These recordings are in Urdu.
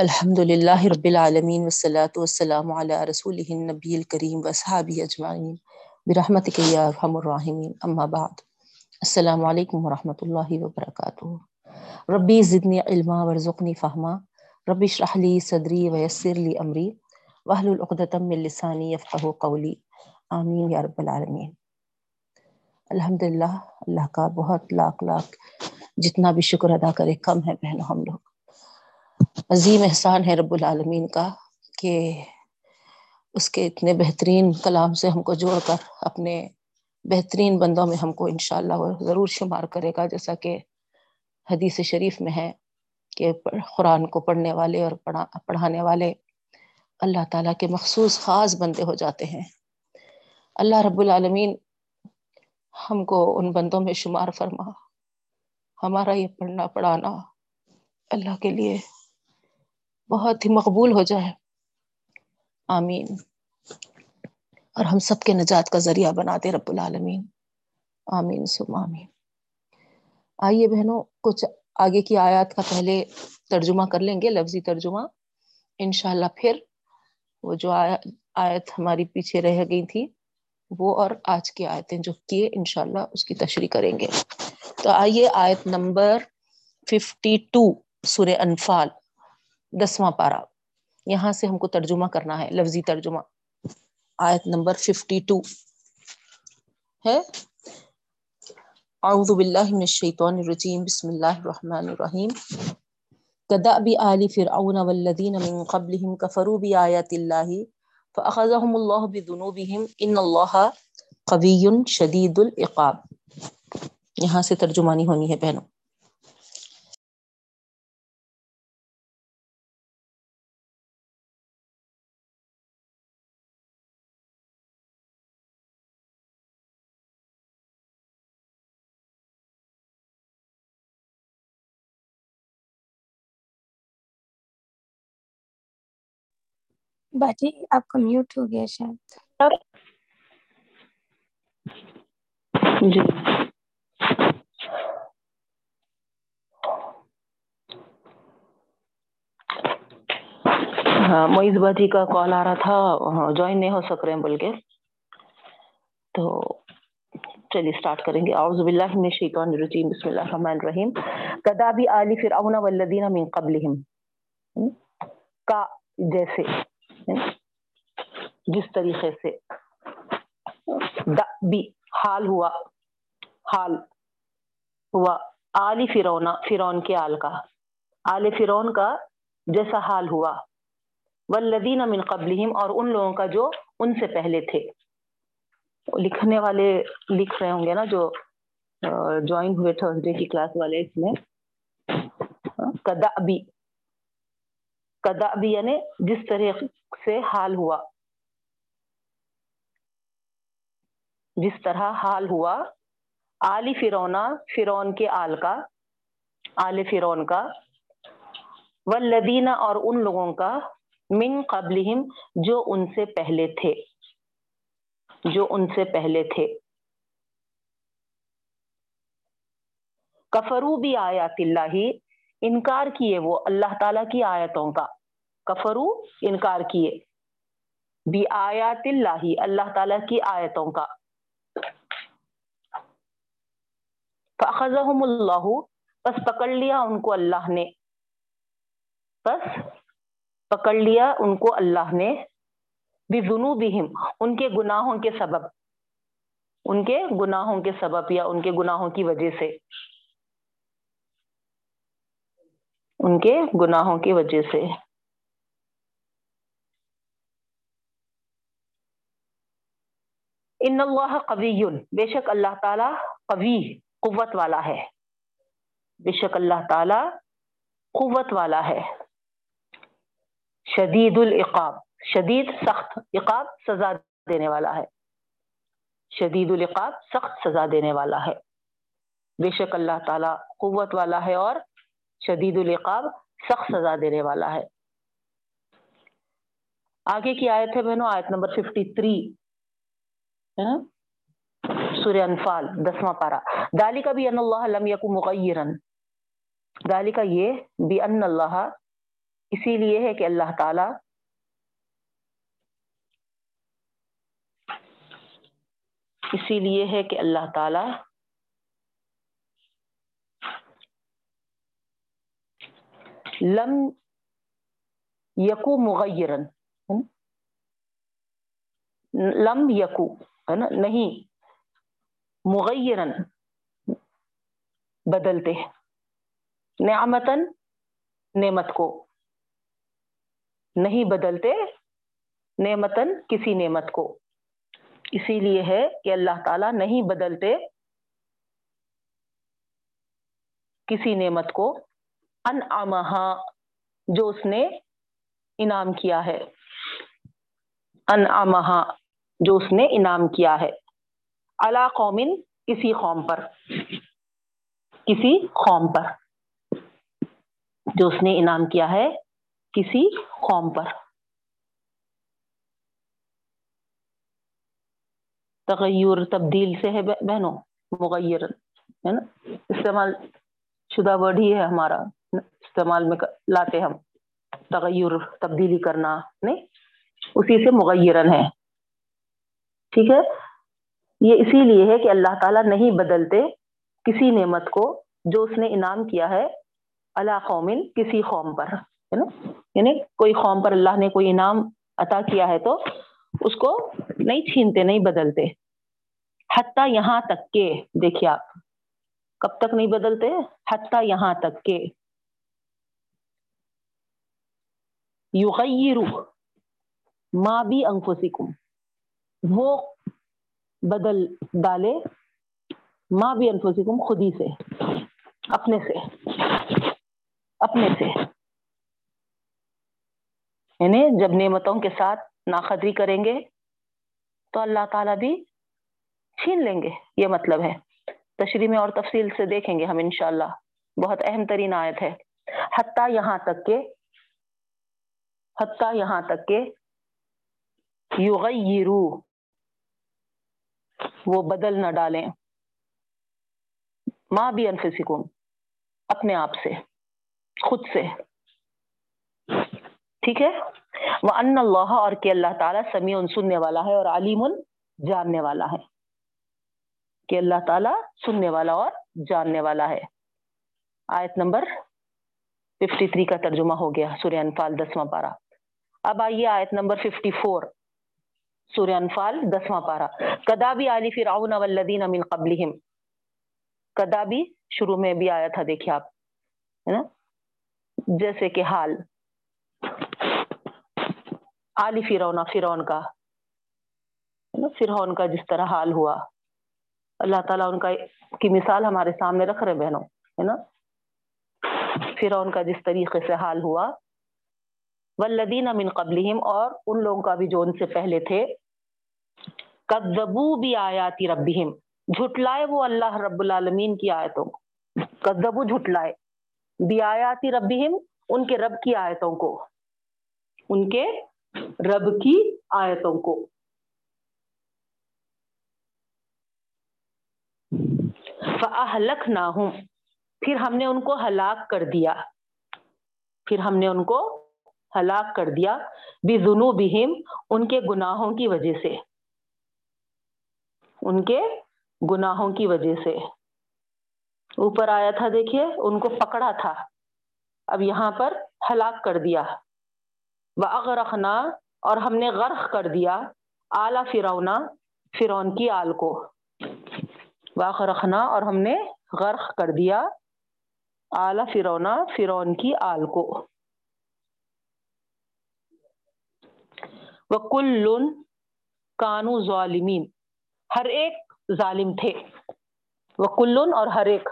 الحمد للہ رب العالمین والصلاة والسلام علی رسول النبی الکریم وصحابی اجمعین. برحمتک یا ارحم الراحمین. اما بعد. السلام علیکم ورحمۃ اللہ وبرکاتہ. ربی زدنی علما ورزقنی فہما. رب اشرح لی صدری ویسر لی امری. واحلل عقدۃ من لسانی یفقهوا قولی. آمین یا رب العالمین. الحمدللہ، اللہ کا بہت لاکھ لاکھ جتنا بھی شکر ادا کرے، کم ہے بہنوں ہم لوگ. عظیم احسان ہے رب العالمین کا کہ اس کے اتنے بہترین کلام سے ہم کو جوڑ کر اپنے بہترین بندوں میں ہم کو انشاءاللہ وہ ضرور شمار کرے گا، جیسا کہ حدیث شریف میں ہے کہ قرآن کو پڑھنے والے اور پڑھا پڑھانے والے اللہ تعالیٰ کے مخصوص خاص بندے ہو جاتے ہیں۔ اللہ رب العالمین ہم کو ان بندوں میں شمار فرما۔ ہمارا یہ پڑھنا پڑھانا اللہ کے لیے بہت ہی مقبول ہو جائے۔ آمین۔ اور ہم سب کے نجات کا ذریعہ بنا دے رب العالمین۔ آمین سم آمین۔ آئیے بہنوں، کچھ آگے کی آیات کا پہلے ترجمہ کر لیں گے، لفظی ترجمہ۔ انشاءاللہ پھر وہ جو آیت ہماری پیچھے رہ گئی تھی، وہ اور آج کی آیتیں جو کیے انشاءاللہ اس کی تشریح کریں گے۔ تو آئیے آیت نمبر ففٹی ٹو سورہ انفال۔ دسواں پارا یہاں سے ہم کو ترجمہ کرنا ہے، لفظی ترجمہ۔ آیت نمبر ففٹی ٹو۔ ہے۔ اعوذ باللہ من الشیطان الرجیم، بسم اللہ الرحمن الرحیم۔ كدأب آل فرعون والذین من قبلهم كفروا بآیات اللہ فأخذهم اللہ بذنوبهم ان اللہ قوی شدید العقاب۔ یہاں سے ترجمانی ہونی ہے بہنوں۔ باجی آپ کا میوٹ ہو گیا شاید۔ جی۔ ہاں معیز باجی کا کال آ رہا تھا۔ ہاں، جوائن نہیں ہو سک رہے ہیں بول کے تو چلیے اسٹارٹ کریں گے۔ اعوذ باللہ من الشیطان الرجیم۔ بسم اللہ الرحمن الرحیم۔ کدابی آل فرعون والذین من قبلہم۔ کا جیسے۔ ہیں جس طریقے سے بھی حال ہوا حال ہوا آل فرعون فرعون کے آل کا۔ آل فرعون کا جیسا حال ہوا۔ والذین من قبلہم اور ان لوگوں کا جو ان سے پہلے تھے۔ لکھنے والے لکھ رہے ہوں گے نا جو جوائن ہوئے تھرسڈے کی کلاس والے اس میں۔ کدابی کدابی یعنی جس طرح سے حال ہوا، جس طرح حال ہوا، آل فرونا فرون کے آل کا، آل فرون کا، والذین اور ان لوگوں کا من قبلہم جو ان سے پہلے تھے، جو ان سے پہلے تھے۔ کفرو بھی آیات اللہ انکار کیے وہ اللہ تعالی کی آیتوں کا۔ کفرو انکار کیے۔ بھی آیات اللہ اللہ تعالی کی آیتوں کا۔ فاخذهم اللہ پس پکڑ لیا ان کو اللہ نے۔ پس پکڑ لیا ان کو اللہ نے۔ بذنوبہم ان کے گناہوں کے سبب۔ ان کے گناہوں کے سبب یا ان کے گناہوں کی وجہ سے۔ ان کے گناہوں کی وجہ سے۔ ان اللہ قوی، بے شک اللہ تعالی قوی، قوت والا ہے۔ بے شک اللہ تعالی قوت والا ہے۔ شدید العقاب، شدید سخت عقاب سزا دینے والا ہے۔ شدید العقاب سخت سزا دینے والا ہے۔ بے شک اللہ تعالی قوت والا ہے اور شدید العقاب سخت سزا دینے والا ہے۔ آگے کی آیت ہے بہنوں، آیت نمبر ففٹی تھری سورہ انفال، دسواں پارا دالی کا بھی ان اللہ لم یکو مغیرن۔ دالی کا یہ بھی ان اللہ۔ اسی لیے ہے کہ اللہ تعالی اسی لیے ہے کہ اللہ تعالی لم یکو مغیرن لم یکو ہے نا نہیں مغیرن بدلتے نعمتن نعمت کو نہیں بدلتے نعمتن کسی نعمت کو اسی لیے ہے کہ اللہ تعالیٰ نہیں بدلتے کسی نعمت کو ان جو اس نے انعام کیا ہے۔ ان جو اس نے انعام کیا ہے۔ اللہ قومن، کسی قوم پر۔ کسی قوم پر۔ جو اس نے انعام کیا ہے، کسی قوم پر۔ تغیر تبدیل سے ہے بہنوں مغیر ہے نا؟ استعمال شدہ ورڈ ہی ہے ہمارا۔ استعمال میں لاتے ہم۔ تغیر، تبدیلی کرنا، نہیں؟ اسی سے مغیرن ہے ٹھیک ہے؟ یہ اسی لیے ہے کہ اللہ تعالیٰ نہیں بدلتے کسی نعمت کو جو اس نے انعام کیا ہے اللہ قومن کسی قوم پر، ہے نا؟ یعنی کوئی قوم پر اللہ نے کوئی انعام عطا کیا ہے تو اس کو نہیں چھینتے، نہیں بدلتے۔ حتیٰ یہاں تک کہ، دیکھیے آپ، کب تک نہیں بدلتے؟ حتیٰ یہاں تک کہ۔ یغیرو ما بھی انفسکم۔ وہ بدل ڈالے ماں بھی انفسکم خود ہی سے، اپنے سے اپنے سے۔ یعنی جب نعمتوں کے ساتھ ناقدری کریں گے تو اللہ تعالیٰ بھی چھین لیں گے، یہ مطلب ہے۔ تشریح میں اور تفصیل سے دیکھیں گے ہم انشاءاللہ۔ بہت اہم ترین آیت ہے۔ حتیٰ یہاں تک کہ حتیٰ یہاں تک کہ یغیرو وہ بدل نہ ڈالیں۔ ماں بھی انفسکم، اپنے آپ سے، خود سے۔ ٹھیک ہے؟ وہ ان اللہ اور کہ اللہ تعالیٰ سمیع سننے والا ہے اور علیم جاننے والا ہے۔ کہ اللہ تعالیٰ سننے والا اور جاننے والا ہے۔ آیت نمبر 53 کا ترجمہ ہو گیا، سورہ انفال دسواں پارا اب آئیے آیت نمبر 54 سورہ انفال، دسواں پارا کدا بھی علی فرعون والذین من قبلہم۔ کدا بھی شروع میں بھی آیا تھا، دیکھیے آپ، ہے نا؟ جیسے کہ حال۔ آلی فرعون فرعون کا فرعون کا جس طرح حال ہوا۔ اللہ تعالیٰ ان کا کی مثال ہمارے سامنے رکھ رہے بہنوں، ہے نا؟ فرعون کا جس طریقے سے حال ہوا والذین من قبلہم، اور ان لوگوں کا بھی جو ان سے پہلے تھے، کذبو بھی آیاتی ربہم، جھٹلائے وہ اللہ رب العالمین کی آیتوں کو۔ کذبو جھٹلائے بھی آیاتی ربہم، ان کے رب کی آیتوں کو۔ ان کے رب کی آیتوں کو۔ فَأَهْلَكْنَاهُمْ، پھر ہم نے ان کو ہلاک کر دیا۔ پھر ہم نے ان کو ہلاک کر دیا بھی ذنوبہم ان کے گناہوں کی وجہ سے۔ ان کے گناہوں کی وجہ سے۔ اوپر آیا تھا دیکھیے، ان کو پکڑا تھا۔ اب یہاں پر ہلاک کر دیا۔ وَأَغْرَقْنَا، اور ہم نے غرق کر دیا آلہ فرعون فرعون کی آل کو۔ وَأَغْرَقْنَا، اور ہم نے غرق کر دیا آلہ فرعون فرعون کی آل کو۔ وَكُلٌّ کانو ظالمین۔ ہر ایک ظالم تھے۔ وَكُلٌّ اور ہر ایک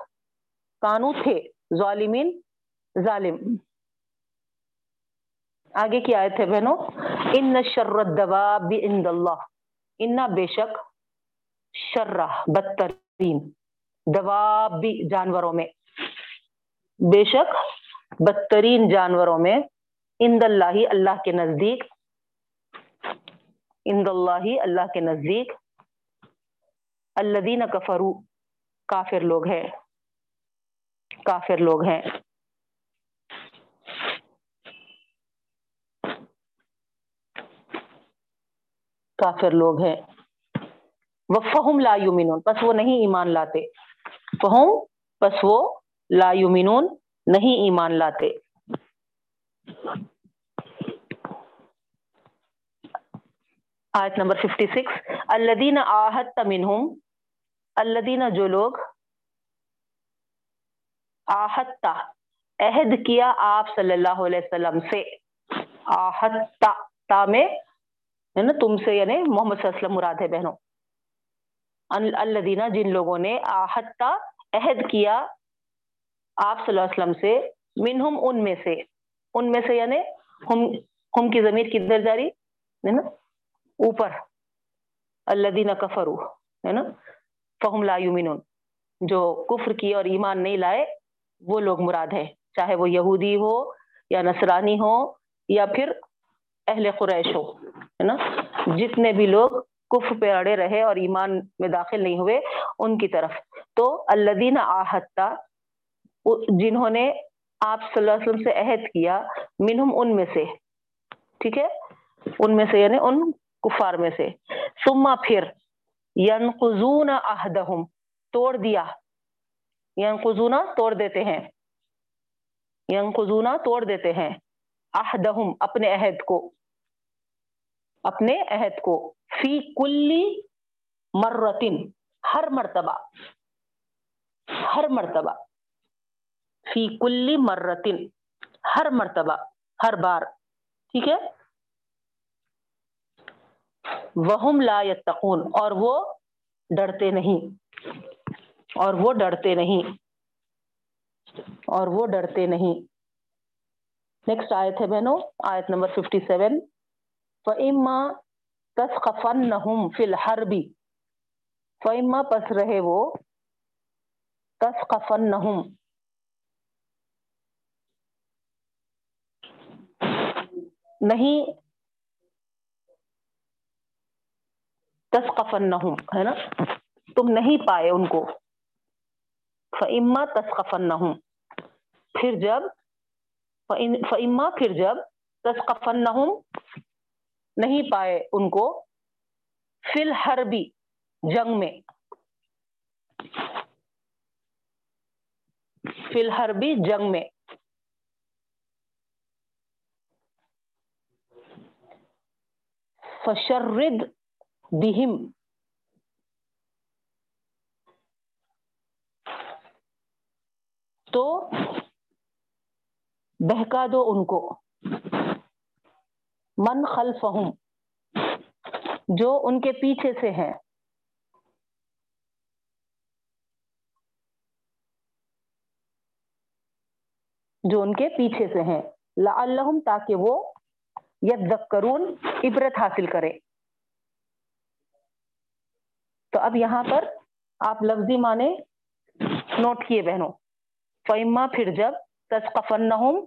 کانو تھے۔ ظالمین، ظالم۔ آگے کی آیت ہے بہنوں؟ ان شر الدواب عند اللہ۔ ان بے شک شرہ بدترین۔ دواب جانوروں میں۔ بے شک بدترین جانوروں میں۔ اند اللہ اللہ کے نزدیک۔ اند اللہ اللہ کے نزدیک الدین کفرو کافر لوگ ہیں۔ کافر لوگ ہیں۔ کافر لوگ ہیں۔ وفہم لا یومینون پس وہ نہیں ایمان لاتے۔ فہم پس وہ لا یومینون نہیں ایمان لاتے۔ آیت نمبر 56 الذین آہدت منہم، الذین جو لوگ آہدتا عہد کیا آپ صلی اللہ علیہ وسلم سے آہدتا تا میں ہے نا تم سے یعنی محمد صلی اللہ علیہ وسلم مراد ہے بہنوں. الذین جن لوگوں نے آہدتا عہد کیا آپ صلی اللہ علیہ وسلم سے، منہم ان میں سے. ان میں سے یعنی ہم ہم کی ضمیر کدھر جاری؟ ہے نا اوپر، الذین کفرو ہے نا؟ فہم لا یومنون جو کفر کی اور ایمان نہیں لائے، وہ لوگ مراد ہے چاہے وہ یہودی ہو یا نصرانی ہو یا پھر اہل قریش ہو، ہے نا؟ جتنے بھی لوگ کفر پہ اڑے رہے اور ایمان میں داخل نہیں ہوئے، ان کی طرف۔ تو الدین آحتہ جنہوں نے آپ صلی اللہ علیہ وسلم سے عہد کیا، منہم ان میں سے، ٹھیک ہے؟ ان میں سے یعنی ان کفار میں سے۔ سما پھر ینقضون عہدہم، توڑ دیا۔ ینقضون توڑ دیتے ہیں۔ ینقضون توڑ دیتے ہیں۔ عہدہم، اپنے عہد کو۔ اپنے عہد کو۔ فی کلی مرتن، ہر مرتبہ۔ ہر مرتبہ۔ فی کلی مرتن، ہر مرتبہ، ہر بار۔ ٹھیک ہے؟ وہم لا یتقون اور وہ ڈرتے نہیں، اور وہ ڈرتے نہیں، اور وہ ڈرتے نہیں۔ نیکسٹ آیت ہے بہنوں، آیت نمبر 57 فَإِمَّا تَسْقَفَنَّهُمْ فِي الْحَرْبِ، فَإِمَّا پس رہے وہ تَسْقَفَنَّهُمْ نہیں تسقفنہم ہے نا؟ تم نہیں پائے ان کو۔ فَإِمَّا تَسْقَفَنَّهُمْ پھر جب فَإِمَّا پھر جب تسقفنہم نہیں پائے ان کو، فی الحربی، جنگ میں۔ فی الحربی، جنگ میں۔ فشرد بہم۔ تو بہکا دو ان کو۔ من خلفہم، جو ان کے پیچھے سے ہیں۔ جو ان کے پیچھے سے ہیں۔ لعلہم، تاکہ وہ یذکرون، عبرت حاصل کرے تو اب یہاں پر آپ لفظی معنی نوٹ کیے بہنوں۔ فیما پھر جب تسقفنہم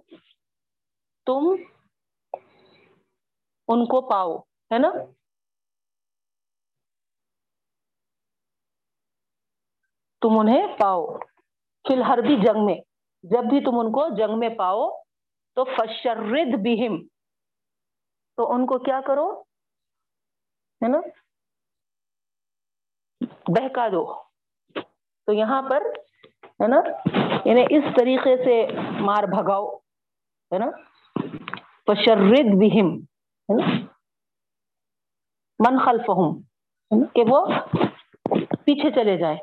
تم ان کو پاؤ، ہے نا؟ تم انہیں پاؤ۔ فی الحربی جنگ میں، جب بھی تم ان کو جنگ میں پاؤ، تو فشرد بہم تو ان کو کیا کرو؟ ہے نا؟ بہکا دو۔ تو یہاں پر ہے نا یعنی اس طریقے سے مار بھگاؤ، ہے نا۔ فشرد بہم، ہے نا۔ من خلفہم کہ وہ پیچھے چلے جائیں۔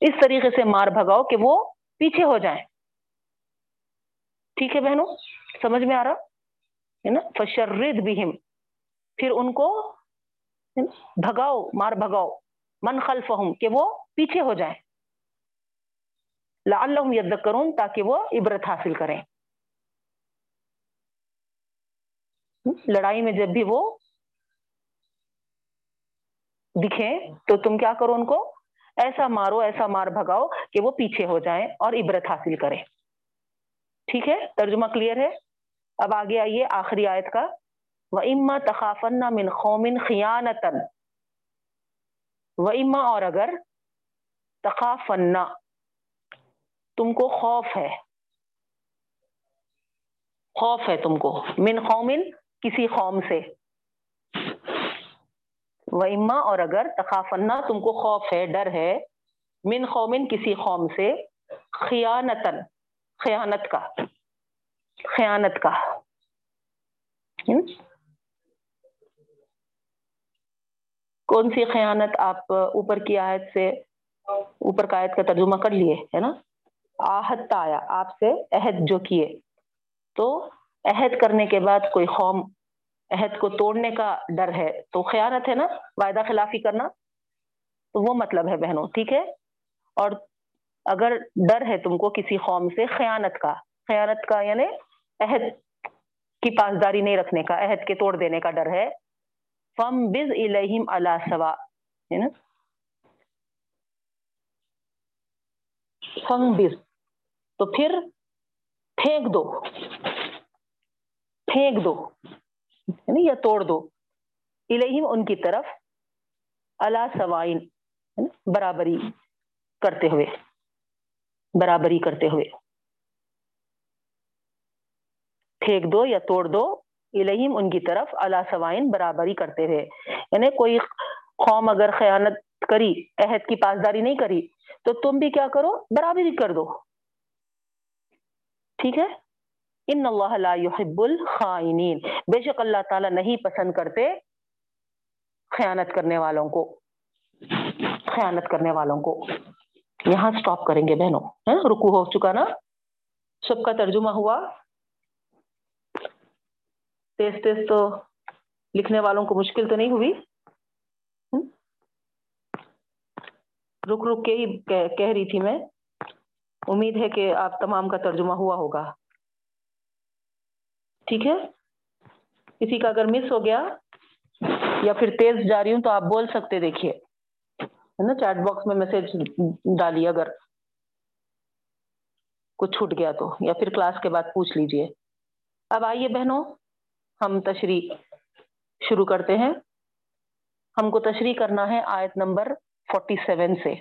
اس طریقے سے مار بھگاؤ کہ وہ پیچھے ہو جائیں۔ ٹھیک ہے بہنوں، سمجھ میں آ رہا؟ ہے نا۔ فشرد بہم، پھر ان کو بھگاؤ، مار بھگاؤ، من خلفہم، کہ وہ پیچھے ہو جائیں۔ لعلہم یذکرون، تاکہ وہ عبرت حاصل کریں۔ لڑائی میں جب بھی وہ دکھیں، تو تم کیا کرو ان کو؟ ایسا مارو، ایسا مار بھگاؤ کہ وہ پیچھے ہو جائیں اور عبرت حاصل کریں۔ ٹھیک ہے؟ ترجمہ کلیئر ہے؟ اب آگے آئیے آخری آیت کا۔ و اما تخافن من قومن خیانتن و اما اور اگر تخافنا تم کو خوف ہے۔ خوف ہے تم کو۔ من قومن کسی قوم سے۔ و اما اور اگر تخافنا تم کو خوف ہے، ڈر ہے۔ من قومن کسی قوم سے۔ خیانتن خیانت کا۔ خیانت کا۔ کون سی خیانت آپ اوپر کی آیت سے اوپر کا آیت کا ترجمہ کر لیے، ہے نا؟ آہد آیا، آپ سے عہد جو کیے۔ تو عہد کرنے کے بعد کوئی قوم، عہد کو توڑنے کا ڈر ہے، تو خیانت ہے نا؟ وعدہ خلافی کرنا، تو وہ مطلب ہے بہنوں، ٹھیک ہے؟ اور اگر ڈر ہے تم کو کسی قوم سے خیانت کا خیانت کا یعنی عہد کی پاسداری نہیں رکھنے کا، عہد کے توڑ دینے کا ڈر ہے فم بز الہم اللہ سوا ہے نا فم بز تو پھر پھینک دو. پھینک دو. یعنی یا توڑ دو. الہم ان کی طرف اللہ سوائن برابری کرتے ہوئے. برابری کرتے ہوئے. پھینک دو یا توڑ دو. الہیم ان کی طرف اللہ سوائن برابری کرتے ہوئے۔ یعنی کوئی قوم اگر خیانت کری، عہد کی پاسداری نہیں کری، تو تم بھی کیا کرو؟ برابری کر دو۔ ٹھیک ہے؟ ان اللہ لا يحب الخائنین۔ بے شک اللہ تعالیٰ نہیں پسند کرتے خیانت کرنے والوں کو۔ خیانت کرنے والوں کو۔ یہاں سٹاپ کریں گے بہنوں۔ رکو ہو چکا نا؟ سب کا ترجمہ ہوا۔ تیز تیز تو لکھنے والوں کو مشکل تو نہیں ہوئی۔ رک رک کے ہی کہہ رہی تھی میں۔ امید ہے کہ آپ تمام کا ترجمہ ہوا ہوگا۔ ٹھیک ہے؟ کسی کا اگر مس ہو گیا یا پھر تیز جا رہی ہوں تو آپ بول سکتے دیکھیے۔ ہے نا؟ چیٹ باکس میں میسج ڈالی اگر کچھ چھوٹ گیا تو، یا پھر کلاس کے بعد پوچھ لیجیے۔ اب آئیے بہنوں۔ ہم تشریح شروع کرتے ہیں۔ ہم کو تشریح کرنا ہے آیت نمبر فورٹی سیون سے۔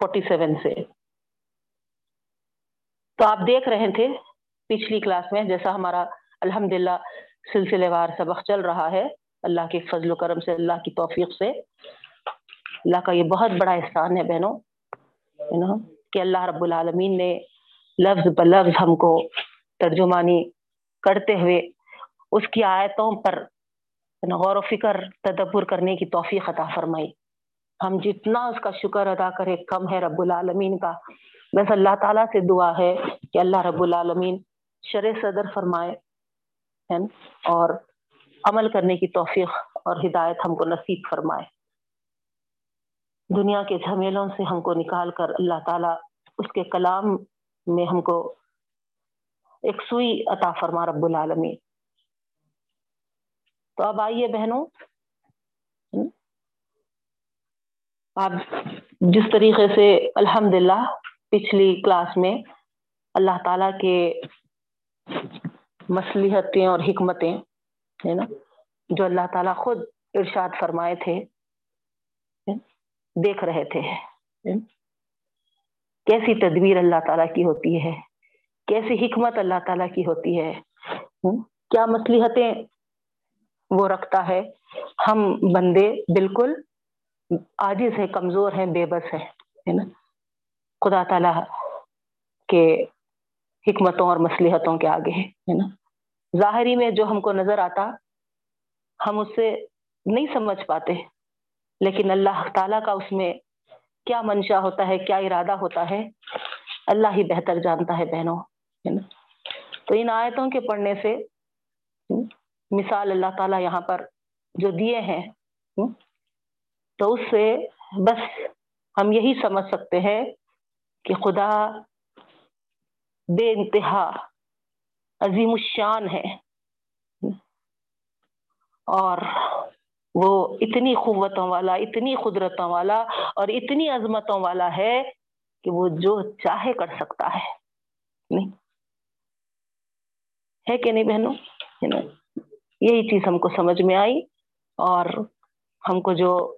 فورٹی سیون سے۔ تو آپ دیکھ رہے تھے پچھلی کلاس میں جیسا ہمارا الحمد للہ سلسلے وار سبق چل رہا ہے۔ اللہ کے فضل و کرم سے، اللہ کی توفیق سے۔ اللہ کا یہ بہت بڑا احسان ہے بہنوں کہ اللہ رب العالمین نے لفظ ب لفظ ہم کو ترجمانی کرتے ہوئے اس کی آیتوں پر غور و فکر، تدبر کرنے کی توفیق عطا فرمائی۔ ہم جتنا اس کا شکر ادا کرے کم ہے رب العالمین کا۔ بس اللہ تعالیٰ سے دعا ہے کہ اللہ رب العالمین شر صدر فرمائے اور عمل کرنے کی توفیق اور ہدایت ہم کو نصیب فرمائے۔ دنیا کے جھمیلوں سے ہم کو نکال کر اللہ تعالیٰ اس کے کلام میں ہم کو ایک سوئی عطا فرما رب العالمین۔ تو اب آئیے بہنوں۔ آپ جس طریقے سے الحمد للہ پچھلی کلاس میں اللہ تعالیٰ کے مصلیحتیں اور حکمتیں، ہے نا، جو اللہ تعالیٰ خود ارشاد فرمائے تھے، دیکھ رہے تھے۔ کیسی تدبیر اللہ تعالیٰ کی ہوتی ہے۔ کیسی حکمت اللہ تعالیٰ کی ہوتی ہے؟ کیا مصلیحتیں وہ رکھتا ہے؟ ہم بندے بالکل عاجز ہے کمزور ہیں بے بس ہے نا؟ خدا تعالیٰ کے حکمتوں اور مصلیحتوں کے آگے ہے نا؟ ظاہری میں جو ہم کو نظر آتا ہم اس سے نہیں سمجھ پاتے لیکن اللہ تعالیٰ کا اس میں کیا منشا ہوتا ہے کیا ارادہ ہوتا ہے اللہ ہی بہتر جانتا ہے بہنوں۔ ہے نا۔ تو ان آیتوں کے پڑھنے سے مثال اللہ تعالیٰ یہاں پر جو دیے ہیں، تو اس سے بس ہم یہی سمجھ سکتے ہیں کہ خدا بے انتہا عظیم الشان ہے۔ اور وہ اتنی قوتوں والا، اتنی قدرتوں والا اور اتنی عظمتوں والا ہے کہ وہ جو چاہے کر سکتا ہے۔ نہیں ہے کہ نہیں بہنوں؟ یہی چیز ہم کو سمجھ میں آئی اور ہم کو جو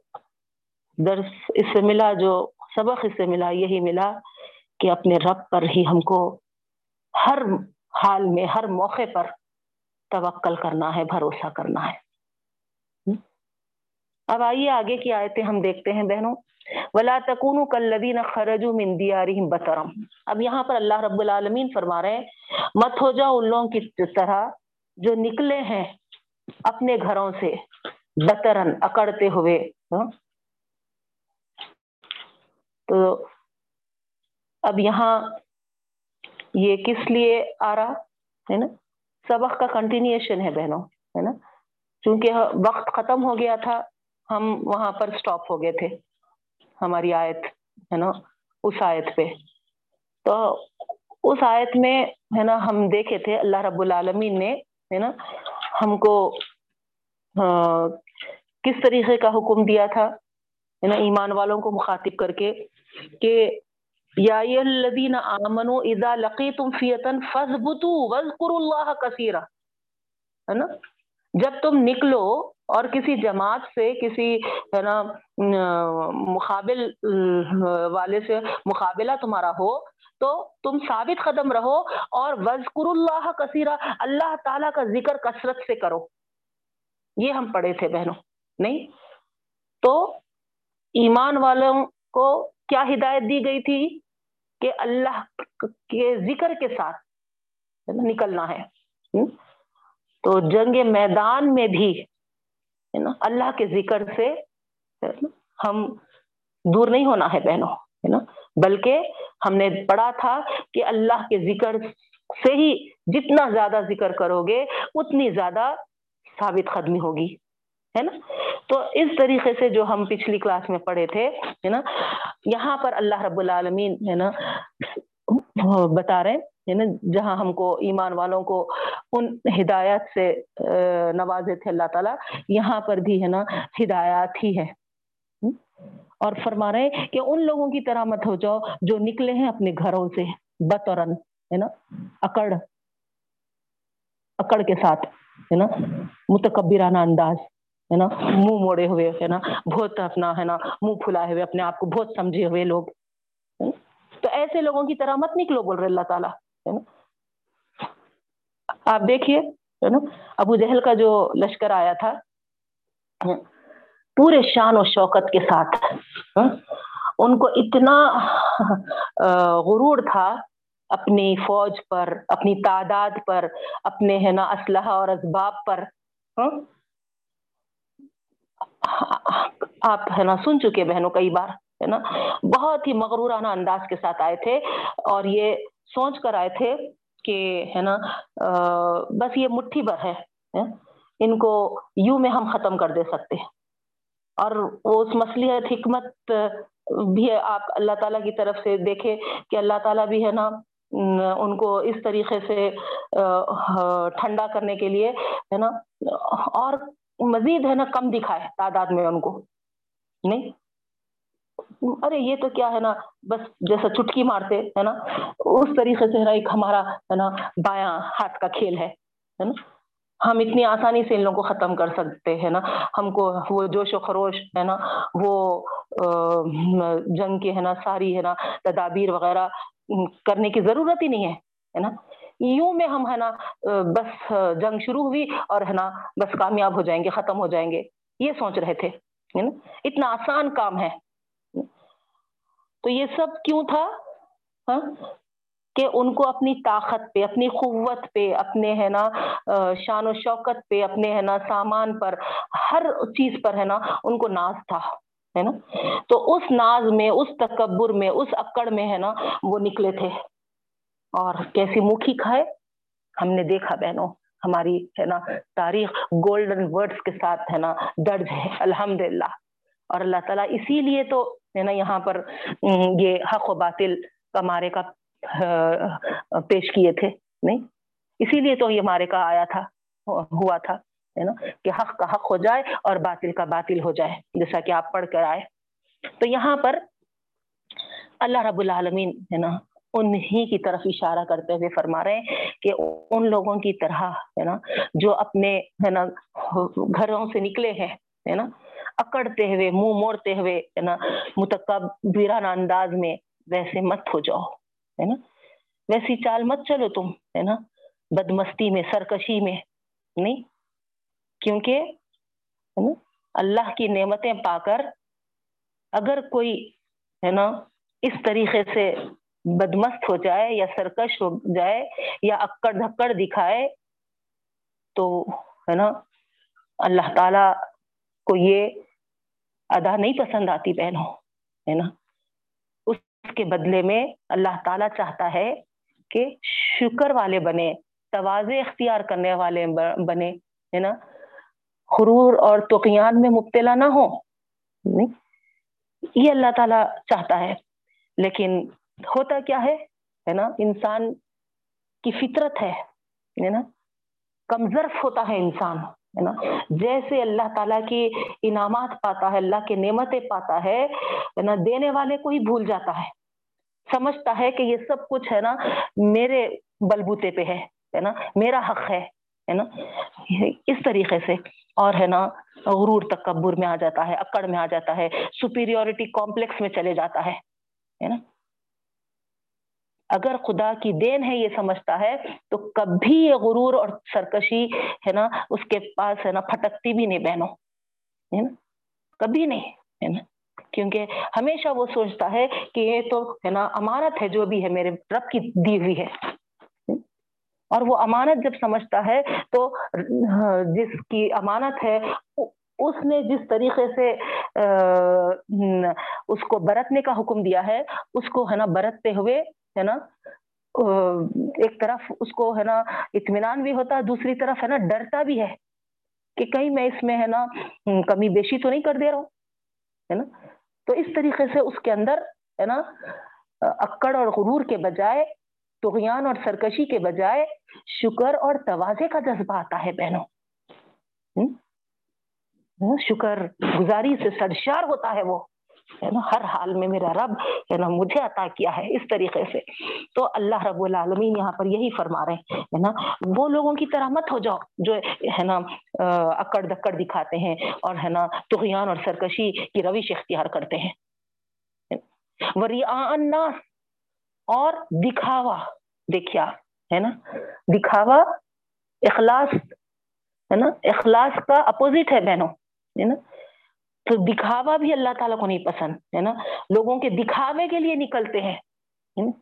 درس اس سے ملا، جو سبق اس سے ملا، یہی ملا کہ اپنے رب پر ہی ہم کو ہر حال میں، ہر موقع پر توکل کرنا ہے، بھروسہ کرنا ہے۔ اب آئیے آگے کی آیتیں ہم دیکھتے ہیں بہنوں۔ ولا تکون کلدین خرجو من دیارہم بطرم اب یہاں پر اللہ رب العالمین فرما رہے ہیں، مت ہو جاؤ ان لوگوں کی طرح جو نکلے ہیں اپنے گھروں سے بطرن اکڑتے ہوئے۔ ہاں۔ تو اب یہاں یہ کس لیے آ رہا؟ ہے نا؟ سبق کا کنٹینیوشن ہے بہنوں، ہے نا؟ چونکہ وقت ختم ہو گیا تھا۔ ہم وہاں پر سٹاپ ہو گئے تھے، ہماری آیت، ہے نا، اس آیت پہ۔ تو اس آیت میں، ہے نا، ہم دیکھے تھے، اللہ رب العالمین نے، ہے نا، ہم کو کس طریقے کا حکم دیا تھا، ہے نا، ایمان والوں کو مخاطب کر کے کہ یا الذین آمنوا اذا لقیتم فیتن فضبتوا واذکروا اللہ کثیرا، ہے نا، جب تم نکلو اور کسی جماعت سے کسی، ہے نا مقابل، والے سے مقابلہ تمہارا ہو تو تم ثابت قدم رہو اور وزقر اللہ کثیرہ اللہ تعالیٰ کا ذکر کثرت سے کرو۔ یہ ہم پڑھے تھے بہنوں، نہیں؟ تو ایمان والوں کو کیا ہدایت دی گئی تھی؟ کہ اللہ کے ذکر کے ساتھ نکلنا ہے۔ تو جنگ میدان میں بھی ہے نا؟ اللہ کے ذکر سے ہم دور نہیں ہونا ہے بہنوں، ہے نا؟ بلکہ ہم نے پڑھا تھا کہ اللہ کے ذکر سے ہی جتنا زیادہ ذکر کرو گے، اتنی زیادہ ثابت قدمی ہوگی، ہے نا؟ تو اس طریقے سے جو ہم پچھلی کلاس میں پڑھے تھے، ہے نا؟ یہاں پر اللہ رب العالمین، ہے نا بتا رہے ہے نا یعنی جہاں ہم کو ایمان والوں کو ان ہدایت سے نوازے تھے اللہ تعالیٰ، یہاں پر بھی ہے نا ہدایات ہی ہے اور فرما رہے کہ ان لوگوں کی طرح مت ہو جاؤ جو نکلے ہیں اپنے گھروں سے، بطورن، ہے نا، اکڑ اکڑ کے ساتھ، ہے نا، متکبرانہ انداز، ہے نا، منہ موڑے ہوئے، ہے نا، بہت اپنا، ہے نا، منہ پھلائے ہوئے، اپنے آپ کو بہت سمجھے ہوئے لوگ۔ تو ایسے لوگوں کی طرح مت نکلو، بول رہے اللہ تعالیٰ، ہے نا؟ آپ دیکھیے، ہے نا؟ ابو جہل کا جو لشکر آیا تھا، پورے شان و شوکت کے ساتھ ان کو اتنا غرور تھا اپنی فوج پر، اپنی تعداد پر، اپنے، ہے نا، اسلحہ اور اسباب پر آپ، ہے نا، سن چکے بہنوں، کئی بار۔ ہے نا؟ بہت ہی مغرورانہ انداز کے ساتھ آئے تھے اور یہ سوچ کر آئے تھے کہ ہے نا بس یہ مٹھی بھر ہے ان کو یوں میں ہم ختم کر دے سکتے اور وہ اس مسلحت حکمت بھی آپ اللہ تعالیٰ کی طرف سے دیکھے کہ اللہ تعالیٰ بھی ہے نا، ان کو اس طریقے سے ہاں، ٹھنڈا کرنے کے لیے ہے نا، اور مزید ہے نا، کم دکھائے تعداد میں ان کو۔ نہیں؟ ارے یہ تو کیا ہے نا، بس جیسا چٹکی مارتے، ہے نا؟ اس طریقے سے ایک ہمارا، ہے نا، بایاں ہاتھ کا کھیل ہے نا؟ ہم اتنی آسانی سے ان لوگوں کو ختم کر سکتے ہیں نا؟ ہم کو وہ جوش و خروش، ہے نا، وہ جنگ کی ہے نا، ساری، ہے نا، تدابیر وغیرہ کرنے کی ضرورت ہی نہیں ہے نا؟ یوں میں ہم، ہے نا بس جنگ شروع ہوئی اور، ہے نا، بس کامیاب ہو جائیں گے، ختم ہو جائیں گے، یہ سوچ رہے تھے اتنا آسان کام ہے۔ تو یہ سب کیوں تھا؟ ہاں؟ کہ ان کو اپنی طاقت پہ، اپنی قوت پہ، اپنے ہے نا شان و شوکت پہ، اپنے ہے نا سامان پر، ہر چیز پر ہے نا ان کو ناز تھا، ہے نا؟ تو اس ناز میں، اس تکبر میں، اس اکڑ میں ہے نا وہ نکلے تھے۔ اور کیسی مکھی کھائے؟ ہم نے دیکھا بہنوں، ہماری ہے نا تاریخ گولڈن ورڈز کے ساتھ ہے نا درج ہے الحمد اور اللہ تعالیٰ اسی لیے تو ہے نا، یہاں پر یہ حق و باطل کا مارے کا پیش کیے تھے، نہیں؟ اسی لیے تو یہ مارے کا آیا تھا، ہوا تھا، ہے نا، کہ حق کا حق ہو جائے اور باطل کا باطل ہو جائے، جیسا کہ آپ پڑھ کر آئے۔ تو یہاں پر اللہ رب العالمین، ہے نا، انہی کی طرف اشارہ کرتے ہوئے فرما رہے ہیں کہ ان لوگوں کی طرح، ہے نا، جو اپنے، ہے نا، گھروں سے نکلے ہیں، ہے نا اکڑتے ہوئے، منہ موڑتے ہوئے، ہے نا، متکبرانہ انداز میں ویسے مت ہو جاؤ، ہے نا۔ ویسی چال مت چلو تم، ہے نا، بدمستی میں، سرکشی میں، نہیں۔ کیونکہ اللہ کی نعمتیں پا کر اگر کوئی، ہے نا، اس طریقے سے بدمست ہو جائے یا سرکش ہو جائے یا اکڑ دھکڑ دکھائے، تو، ہے نا، اللہ تعالی کو یہ ادا نہیں پسند آتی بہنوں، ہے نا؟ اس کے بدلے میں اللہ تعالی چاہتا ہے کہ شکر والے بنے توازے اختیار کرنے والے بنے، ہے نا؟ خرور اور توقیان میں مبتلا نہ ہو یہ اللہ تعالی چاہتا ہے۔ لیکن ہوتا کیا ہے؟ نا؟ انسان کی فطرت ہے نا؟ کمزرف ہوتا ہے انسان۔ ہے نا؟ جیسے اللہ تعالیٰ کی انعامات پاتا ہے، اللہ کے نعمتیں پاتا ہے نا؟ دینے والے کو ہی بھول جاتا ہے۔ سمجھتا ہے کہ یہ سب کچھ ہے نا، میرے بلبوتے پہ ہے نا؟ میرا حق ہے نا؟ اس طریقے سے۔ اور ہے نا، غرور، تکبر میں آ جاتا ہے، اکڑ میں آ جاتا ہے سپیریورٹی کمپلیکس میں چلے جاتا ہے نا؟ اگر خدا کی دین ہے، یہ سمجھتا ہے، تو کبھی یہ غرور اور سرکشی ہے نا، اس کے پاس ہے نا، پھٹکتی بھی نہیں بہنوں، ہے نا؟ کبھی نہیں، ہے نا؟ کیونکہ ہمیشہ وہ سوچتا ہے کہ یہ تو ہے نا امانت ہے، جو بھی ہے، میرے رب کی دی ہوئی ہے۔ اور وہ امانت جب سمجھتا ہے، تو جس کی امانت ہے، اس نے جس طریقے سے اس کو برتنے کا حکم دیا ہے، اس کو ہے نا برتتے ہوئے ہے نا؟ ایک طرف اس کو ہے نا اطمینان بھی ہوتا ہے دوسری طرف ہے نا ڈرتا بھی ہے کہ کہیں میں اس میں ہے نا کمی بیشی تو نہیں کر دے رہا ہوں، ہے نا؟ تو اس طریقے سے اس کے اندر ہے نا اکڑ اور غرور کے بجائے، تغیان اور سرکشی کے بجائے شکر اور توازے کا جذبہ آتا ہے بہنوں۔ شکر گزاری سے سرشار ہوتا ہے وہ۔ ہے نا، ہر حال میں میرا رب ہے نا، مجھے عطا کیا ہے اس طریقے سے۔ تو اللہ رب العالمین یہاں پر یہی فرما رہے ہیں نا، وہ لوگوں کی طرح مت ہو جاؤ جو، ہے نا اکڑ دکڑ دکھاتے ہیں اور، ہے نا تغیان اور سرکشی کی روش اختیار کرتے ہیں۔ الناس، اور دکھاوا دیکھیا ہے نا، دکھاوا اخلاص، ہے نا، اخلاص کا اپوزٹ ہے بہنوں، ہے نا۔ تو دکھاوا بھی اللہ تعالیٰ کو نہیں پسند، ہے نا؟ لوگوں کے دکھاوے کے لیے نکلتے ہیں۔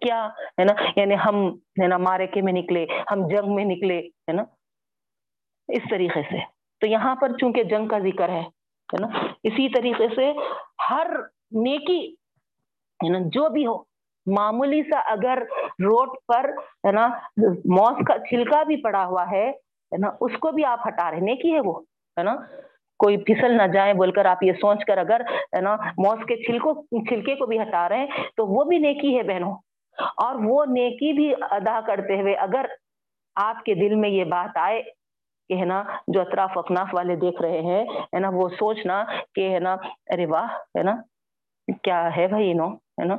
کیا، ہے نا؟ یعنی ہم، ہے نا، مارکے میں نکلے، ہم جنگ میں نکلے، ہے نا؟ اس طریقے سے۔ تو یہاں پر چونکہ جنگ کا ذکر ہے نا؟ اسی طریقے سے ہر نیکی، ہے نا، جو بھی ہو، معمولی سا اگر روڈ پر، ہے نا، موس کا چھلکا بھی پڑا ہوا ہے نا، اس کو بھی آپ ہٹا رہے نیکی ہے وہ، ہے نا؟ کوئی پھسل نہ جائے بول کر آپ یہ سوچ کر اگر، ہے نا، موس کے چھلکوں چھلکے کو بھی ہٹا رہے ہیں، تو وہ بھی نیکی ہے بہنوں۔ اور وہ نیکی بھی ادا کرتے ہوئے اگر آپ کے دل میں یہ بات آئے کہ، ہے نا، جو اطراف اکناف والے دیکھ رہے ہیں، ہے نا، وہ سوچنا کہ، ہے نا، ارے واہ، ہے نا، کیا ہے بھائی نو ہے نا۔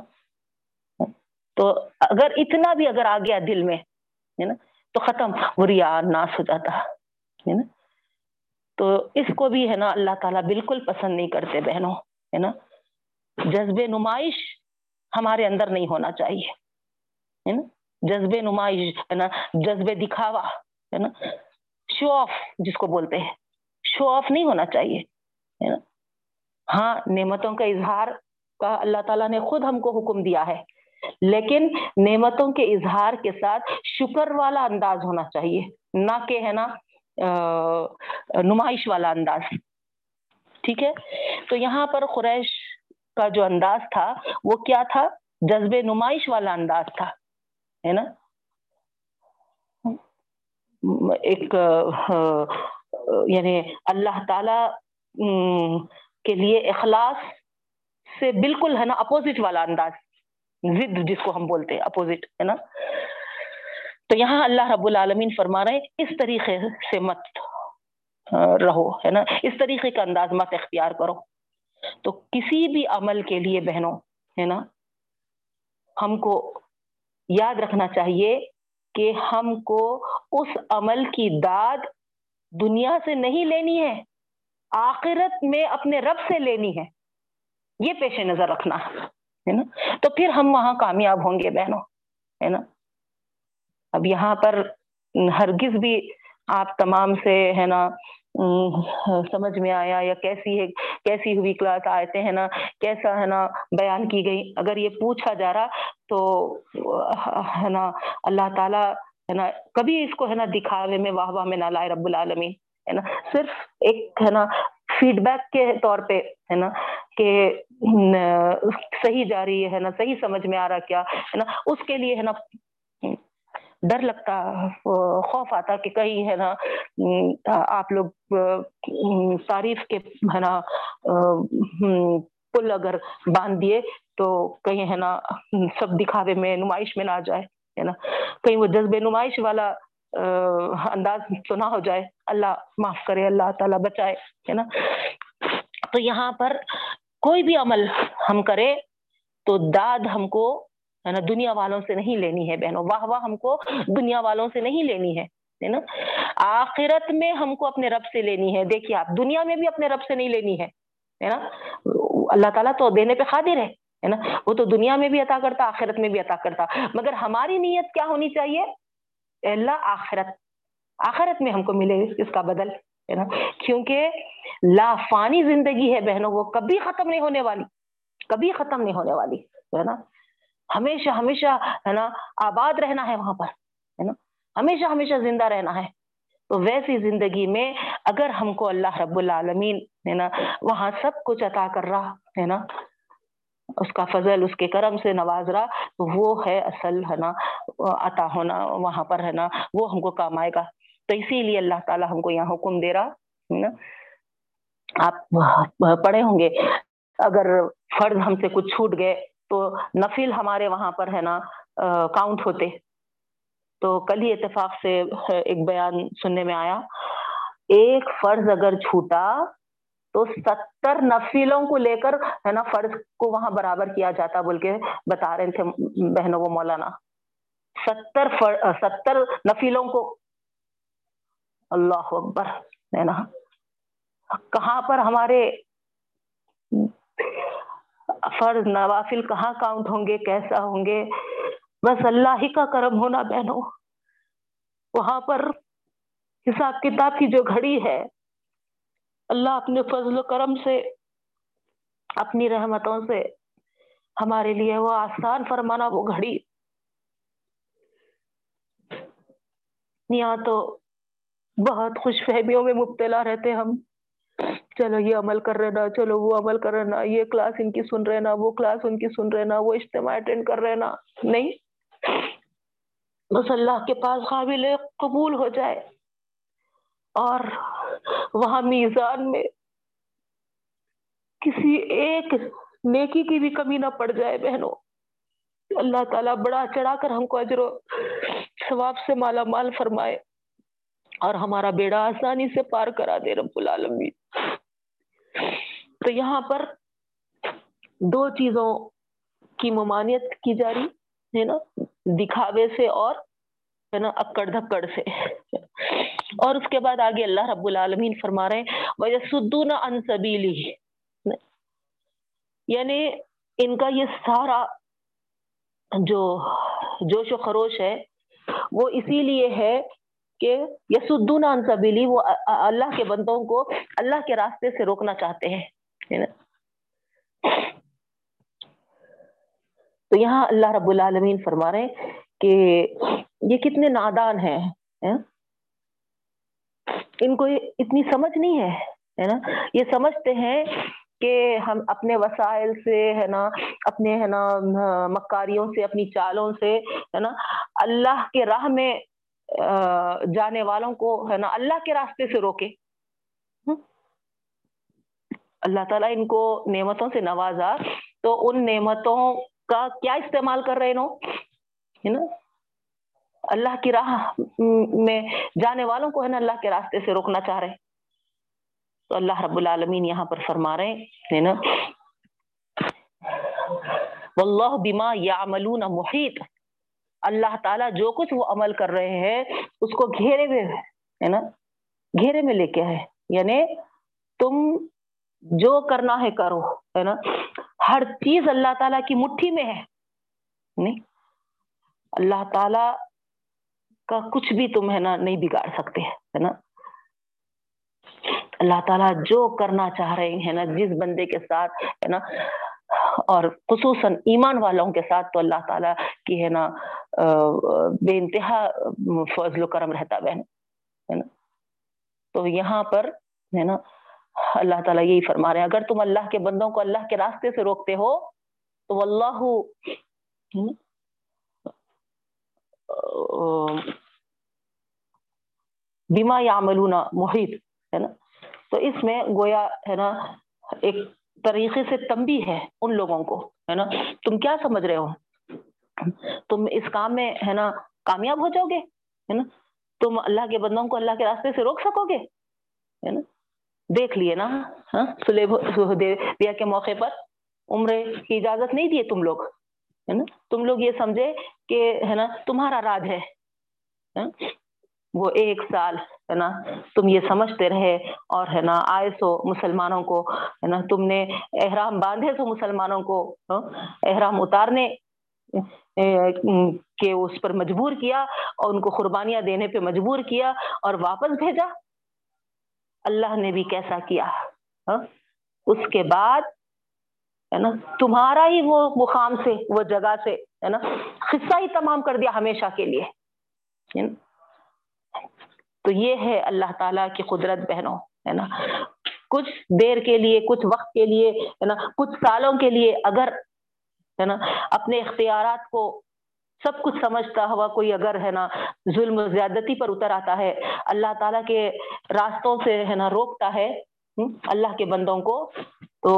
تو اگر اتنا بھی اگر آ گیا دل میں، ہے نا، تو ختم ریا ناس ہو جاتا، ہے نا۔ تو اس کو بھی ہے نا اللہ تعالیٰ بالکل پسند نہیں کرتے بہنوں، ہے نا؟ جذب نمائش ہمارے اندر نہیں ہونا چاہیے، ہے نا؟ جذب نمائش، ہے نا؟ جذب دکھاوا، ہے نا؟ شو آف جس کو بولتے ہیں شو آف نہیں ہونا چاہیے، ہے نا؟ ہاں نعمتوں کا اظہار کا اللہ تعالیٰ نے خود ہم کو حکم دیا ہے، لیکن نعمتوں کے اظہار کے ساتھ شکر والا انداز ہونا چاہیے، نہ کہ ہے نا نمائش والا انداز۔ ٹھیک ہے؟ تو یہاں پر قریش کا جو انداز تھا، وہ کیا تھا؟ جذب نمائش والا انداز تھا، ہے نا؟ ایک یعنی اللہ تعالی کے لیے اخلاص سے بالکل، ہے نا، اپوزٹ والا انداز۔ ضد، جس کو ہم بولتے ہیں، اپوزٹ، ہے نا؟ تو یہاں اللہ رب العالمین فرما رہے ہیں، اس طریقے سے مت رہو، ہے نا؟ اس طریقے کا انداز مت اختیار کرو۔ تو کسی بھی عمل کے لیے بہنوں، ہے نا، ہم کو یاد رکھنا چاہیے کہ ہم کو اس عمل کی داد دنیا سے نہیں لینی ہے، آخرت میں اپنے رب سے لینی ہے۔ یہ پیش نظر رکھنا، ہے نا؟ تو پھر ہم وہاں کامیاب ہوں گے بہنوں، ہے نا؟ اب یہاں پر ہرگز بھی آپ تمام سے ہے نا سمجھ میں آیا یا کیسی ہے، کیسی ہوئی کلاس آئے ہیں نا، کیسا ہے نا بیان کی گئی۔ اگر یہ پوچھا جا رہا تو، ہے نا، اللہ تعالیٰ ہے نا، کبھی اس کو ہے نا دکھاوے میں واہ واہ میں نہ لائے رب العالمین۔ ہے نا، صرف ایک ہے نا فیڈ بیک کے طور پہ ہے نا کہ صحیح جا رہی ہے نا، صحیح سمجھ میں آ رہا کیا۔ ہے نا، اس کے لیے ہے نا ڈر لگتا خوف آتا کہ کہیں، ہے نا آپ لوگ تعریف کے، ہے نا پل اگر باندھ دیے تو کہیں، ہے نا، سب دکھاوے میں نمائش میں نہ جائے، ہے نا، کہیں وہ جذب نمائش والا انداز تو نہ ہو جائے، اللہ معاف کرے، اللہ تعالیٰ بچائے، ہے نا، تو یہاں پر کوئی بھی عمل ہم کرے تو داد ہم کو ہے نا، دنیا والوں سے نہیں لینی ہے بہنوں۔ واہ واہ، ہم کو دنیا والوں سے نہیں لینی ہے نا؟ آخرت میں ہم کو اپنے رب سے لینی ہے۔ دیکھیے آپ، دنیا میں بھی اپنے رب سے نہیں لینی ہے نا؟ اللہ تعالیٰ تو دینے پہ خادر ہے نا؟ وہ تو دنیا میں بھی عطا کرتا، آخرت میں بھی عطا کرتا۔ مگر ہماری نیت کیا ہونی چاہیے؟ اللہ، آخرت۔ آخرت میں ہم کو ملے اس کا بدل، ہے نا؟ کیونکہ لافانی زندگی ہے بہنوں، وہ کبھی ختم نہیں ہونے والی، کبھی ختم نہیں ہونے والی، ہے نا؟ ہمیشہ ہمیشہ ہے نا آباد رہنا ہے وہاں پر، ہے نا؟ ہمیشہ ہمیشہ زندہ رہنا ہے۔ تو ویسی زندگی میں اگر ہم کو اللہ رب العالمین ہے نا وہاں سب کچھ عطا کر رہا، ہے نا؟ اس کا فضل، اس کے کرم سے نواز رہا، تو وہ ہے اصل، ہے نا، عطا ہونا وہاں پر، ہے نا، وہ ہم کو کام آئے گا۔ تو اسی لیے اللہ تعالیٰ ہم کو یہاں حکم دے رہا، ہے نا؟ آپ پڑھے ہوں گے۔ اگر فرض ہم سے کچھ چھوٹ گئے تو نفل ہمارے وہاں پر ہے نا کاؤنٹ ہوتے۔ تو کل ہی اتفاق سے ایک بیان سننے میں آیا۔ ایک فرض اگر چھوٹا تو ستر نفیلوں کو لے کر ہے نا، فرض کو وہاں برابر کیا جاتا بول کے بتا رہے تھے بہنوں وہ مولانا۔ ستر ستر نفیلوں کو۔ اللہ اکبر، ہے نا۔ کہاں پر ہمارے فرض نوافل کہاں کاؤنٹ ہوں گے، کیسا ہوں گے؟ بس اللہ ہی کا کرم ہونا بہنوں، وہاں پر حساب کتاب کی جو گھڑی ہے، اللہ اپنے فضل و کرم سے، اپنی رحمتوں سے ہمارے لیے وہ آسان فرمانا وہ گھڑی۔ یہاں تو بہت خوش فہمیوں میں مبتلا رہتے ہم۔ چلو یہ عمل کر رہے نا، چلو وہ عمل کر رہے نا، یہ کلاس ان کی سن رہے نا، وہ کلاس ان کی سن رہے نا، وہ اجتماع اٹینڈ کر رہے نا۔ نہیں۔ بس اللہ کے پاس قابل قبول ہو جائے۔ اور وہاں میزان میں کسی ایک نیکی کی بھی کمی نہ پڑ جائے بہنوں۔ اللہ تعالیٰ بڑا چڑھا کر ہم کو اجر و ثواب سے مالا مال فرمائے۔ اور ہمارا بیڑا آسانی سے پار کرا دے رب العالمین۔ تو یہاں پر دو چیزوں کی ممانعت کی جا رہی، ہے نا؟ دکھاوے سے اور، ہے نا، اکڑ دھکڑ سے۔ اور اس کے بعد آگے اللہ رب العالمین فرما رہے ہیں وجہ سدون ان یعنی ان کا یہ سارا جو جوش و خروش ہے، وہ اسی لیے ہے کہ یسدون ان سبیلی، وہ اللہ کے بندوں کو اللہ کے راستے سے روکنا چاہتے ہیں تو یہاں اللہ رب العالمین فرما رہے ہیں کہ یہ کتنے نادان ہیں ان کو اتنی سمجھ نہیں ہے نا؟ یہ سمجھتے ہیں کہ ہم اپنے وسائل سے، ہے نا؟ اپنے، ہے نا، مکاریوں سے، اپنی چالوں سے، ہے نا؟ اللہ کے راہ میں جانے والوں کو، ہے نا، اللہ کے راستے سے روکے۔ اللہ تعالیٰ ان کو نعمتوں سے نوازا۔ تو ان نعمتوں کا کیا استعمال کر رہے نو ہے نا۔ اللہ کی راہ میں جانے والوں کو، ہے نا، اللہ کے راستے سے روکنا چاہ رہے تو اللہ رب العالمین یہاں پر فرما رہے ہیں نا۔ واللہ بما یعملون محیط۔ اللہ تعالیٰ جو کچھ وہ عمل کر رہے ہیں، اس کو گھیرے میں، ہے نا؟ گھیرے میں لے کے ہے یعنی تم جو کرنا ہے کرو، ہے نا؟ ہر چیز اللہ تعالیٰ کی مٹھی میں ہے۔ نہیں، اللہ تعالیٰ کا کچھ بھی تم، ہے نا، نہیں بگاڑ سکتے، ہے نا؟ اللہ تعالیٰ جو کرنا چاہ رہے ہیں نا؟ جس بندے کے ساتھ، ہے نا؟ اور خصوصاً ایمان والوں کے ساتھ تو اللہ تعالیٰ کی ہے نا بے انتہا فضل و کرم رہتا بہن، ہے نا؟ تو یہاں پر ہے نا، اللہ تعالیٰ یہی فرما رہے ہیں، اگر تم اللہ کے بندوں کو اللہ کے راستے سے روکتے ہو تو اللہ بیما یا محیط، ہے نا؟ تو اس میں گویا، ہے نا، ایک طریقے سے تمبی ہے ان لوگوں کو، ہے نا؟ تم کیا سمجھ رہے ہو؟ تم اس کام میں، ہے نا، کامیاب ہو جاؤ گے، ہے نا؟ تم اللہ کے بندوں کو اللہ کے راستے سے روک سکو گے، ہے نا؟ دیکھ لیے نا ہاں؟ دیا کے موقع پر عمر کی اجازت نہیں دیے تم لوگ، ہے نا؟ تم لوگ یہ سمجھے کہ، ہے نا، تمہارا راج ہے ہاں؟ وہ ایک سال، ہے نا، تم یہ سمجھتے رہے اور، ہے نا، آئے سو مسلمانوں کو، ہے نا، تم نے احرام باندھے سو مسلمانوں کو ہاں، احرام اتارنے کے اس پر مجبور کیا اور ان کو قربانیاں دینے پہ مجبور کیا اور واپس بھیجا۔ اللہ نے بھی کیسا کیا ہاں، اس کے بعد، ہے نا، تمہارا ہی وہ مقام سے، وہ جگہ سے، ہے نا، قصہ ہی تمام کر دیا ہمیشہ کے لیے تو یہ ہے اللہ تعالیٰ کی قدرت بہنوں، ہے نا؟ کچھ دیر کے لیے، کچھ وقت کے لیے، ہے نا؟ کچھ سالوں کے لیے اگر، ہے نا؟ اپنے اختیارات کو سب کچھ سمجھتا ہوا کوئی اگر، ہے نا، ظلم، زیادتی پر اتر آتا ہے، اللہ تعالیٰ کے راستوں سے، ہے نا، روکتا ہے اللہ کے بندوں کو، تو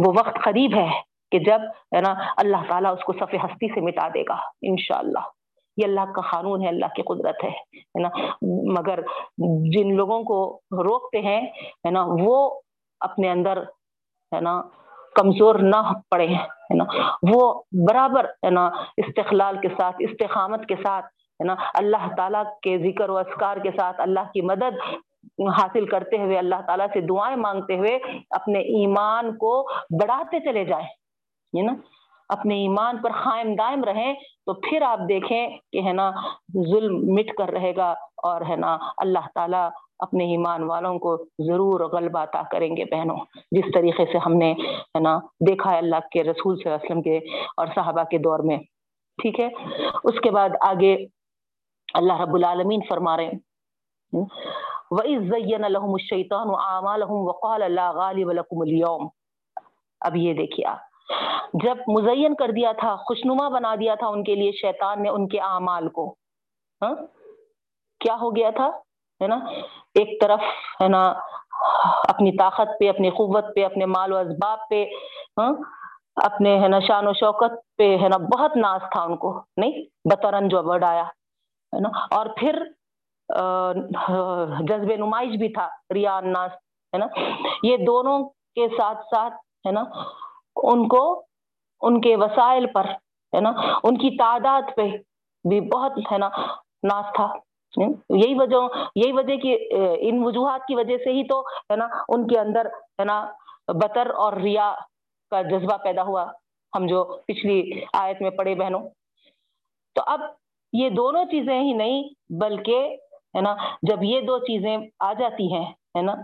وہ وقت قریب ہے کہ جب، ہے نا، اللہ تعالیٰ اس کو صف ہستی سے مٹا دے گا، انشاءاللہ۔ یہ اللہ کا قانون ہے، اللہ کی قدرت ہے نا؟ مگر جن لوگوں کو روکتے ہیں، ہے نا، وہ اپنے اندر، ہے نا، کمزور نہ پڑے، ہے نا؟ وہ برابر، ہے نا، استقلال کے ساتھ، استقامت کے ساتھ، ہے نا، اللہ تعالیٰ کے ذکر و اسکار کے ساتھ اللہ کی مدد حاصل کرتے ہوئے، اللہ تعالیٰ سے دعائیں مانگتے ہوئے اپنے ایمان کو بڑھاتے چلے جائیں نا؟ اپنے ایمان پر قائم دائم رہیں، تو پھر آپ دیکھیں کہ ہے نا، ظلم مٹ کر رہے گا اور ہے نا، اللہ تعالیٰ اپنے ایمان والوں کو ضرور غلبہ عطا کریں گے بہنوں۔ جس طریقے سے ہم نے ہے نا، دیکھا ہے اللہ کے رسول صلی اللہ علیہ وسلم کے اور صحابہ کے دور میں۔ ٹھیک ہے؟ اس کے بعد آگے اللہ رب العالمین فرما رہے ہیں۔ وَإِذْ زَيَّنَ لَهُمُ الشَّيْطَانُ أَعْمَالَهُمْ وَقَالَ لَا غَالِبَ لَكُمُ الْيَوْمِ۔ اب یہ دیکھئے جب مزین کر دیا تھا، خوشنما بنا دیا تھا ان کے لیے شیطان نے ان کے اعمال کو۔ ہاں؟ کیا ہو گیا تھا؟ ہے نا؟ ایک طرف، ہے نا، اپنی طاقت پہ، اپنی قوت پہ، اپنے مال و اسباب پہ ہاں اپنے، ہے نا، شان و شوکت پہ، ہے نا، بہت ناز تھا ان کو، نہیں؟ بطرن جو ورڈ آیا ہے نا؟ اور پھر جذب نمائش بھی تھا ریا ناز، ہے نا؟ یہ دونوں کے ساتھ ساتھ، ہے نا ان کو ان کے وسائل پر، ہے نا؟ ان کی تعداد پہ بھی بہت، ہے نا، ناس تھا۔ یہی وجہ یہی وجہ کی ان وجوہات کی وجہ سے ہی تو، ہے نا، ان کے اندر، ہے نا، بطر اور ریا کا جذبہ پیدا ہوا۔ ہم جو پچھلی آیت میں پڑے بہنوں۔ تو اب یہ دونوں چیزیں ہی نہیں، بلکہ، ہے نا، جب یہ دو چیزیں آ جاتی ہیں، ہے نا،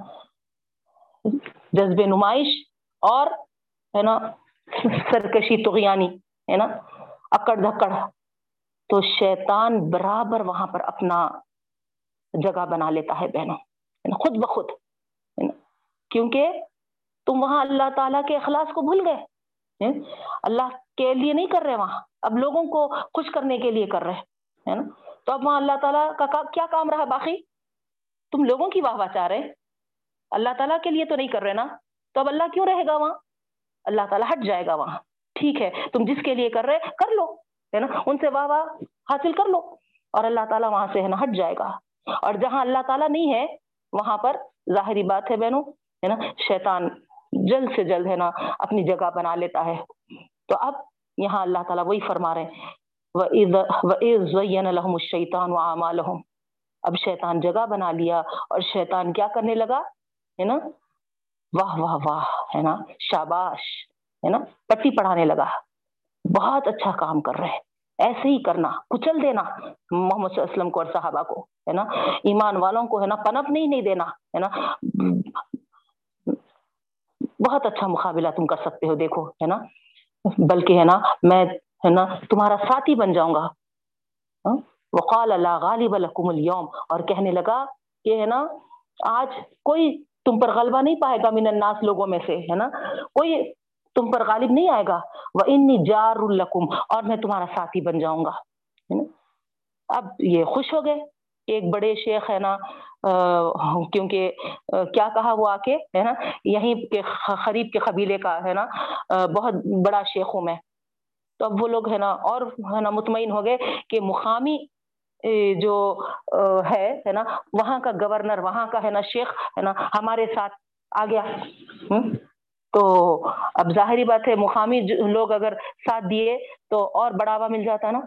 جذب نمائش اور ہے نا؟ سرکشی تغیانی، ہے نا؟ اکڑ دھکڑ۔ تو شیطان برابر وہاں پر اپنا جگہ بنا لیتا ہے بہنوں خود بخود کیونکہ تم وہاں اللہ تعالیٰ کے اخلاص کو بھول گئے اللہ کے لیے نہیں کر رہے وہاں، اب لوگوں کو خوش کرنے کے لیے کر رہے، ہے نا؟ تو اب وہاں اللہ تعالیٰ کا کیا کام رہا باقی؟ تم لوگوں کی واہ واہ چاہ رہے۔ اللہ تعالیٰ کے لیے تو نہیں کر رہے نا؟ تو اب اللہ کیوں رہے گا وہاں؟ اللہ تعالیٰ ہٹ جائے گا وہاں۔ ٹھیک ہے، تم جس کے لیے کر رہے، کر لو، ہے نا؟ ان سے واہ واہ حاصل کر لو اور اللہ تعالیٰ وہاں سے ہے نا ہٹ جائے گا۔ اور جہاں اللہ تعالیٰ نہیں ہے، وہاں پر ظاہری بات ہے بہنوں، ہے نا؟ شیطان جلد سے جلد ہے نا اپنی جگہ بنا لیتا ہے۔ تو اب یہاں اللہ تعالیٰ وہی فرما رہے ہیں۔ الشیطان وَعَمَالَهُمْ اب شیطان جگہ بنا لیا اور شیطان کیا کرنے لگا، ہے نا؟ واہ واہ واہ، ہے نا؟ شاباش، ہے نا؟ پٹی پڑھانے لگا۔ بہت اچھا کام کر رہے۔ ایسے ہی کرنا، کچل دینا محمد صلی اللہ علیہ وسلم کو اور صحابہ کو، ہے نا؟ ایمان والوں کو، ہے نا؟ پنپ نہیں نہیں دینا، ہے نا؟ بہت اچھا مقابلہ تم کر سکتے ہو، دیکھو، ہے نا؟ بلکہ، ہے نا، میں، ہے نا، تمہارا ساتھی بن جاؤں گا۔ ہاں؟ وقال اللہ غالب لکم اليوم۔ اور کہنے لگا کہ، ہے نا، آج کوئی تم پر غلبہ نہیں پائے گا من الناس لوگوں میں سے، ہے نا؟ کوئی تم پر غالب نہیں آئے گا۔ وہ انی جار القم اور میں تمہارا ساتھی بن جاؤں گا۔ ہے نا؟ اب یہ خوش ہو گئے۔ ایک بڑے شیخ ہے نا کیونکہ کیا کہا وہ آ کے؟ ہے نا؟ یہیں کے قریب کے قبیلے کا، ہے نا؟ بہت بڑا شیخ ہوں میں۔ تو اب وہ لوگ، ہے نا، اور، ہے نا، مطمئن ہو گئے کہ مقامی جو ہے نا، وہاں کا گورنر وہاں کا، ہے نا، شیخ، ہے نا، ہمارے ساتھ آ گیا۔ تو اب ظاہری بات ہے، مقامی لوگ اگر ساتھ دیے تو اور بڑھاوا مل جاتا نا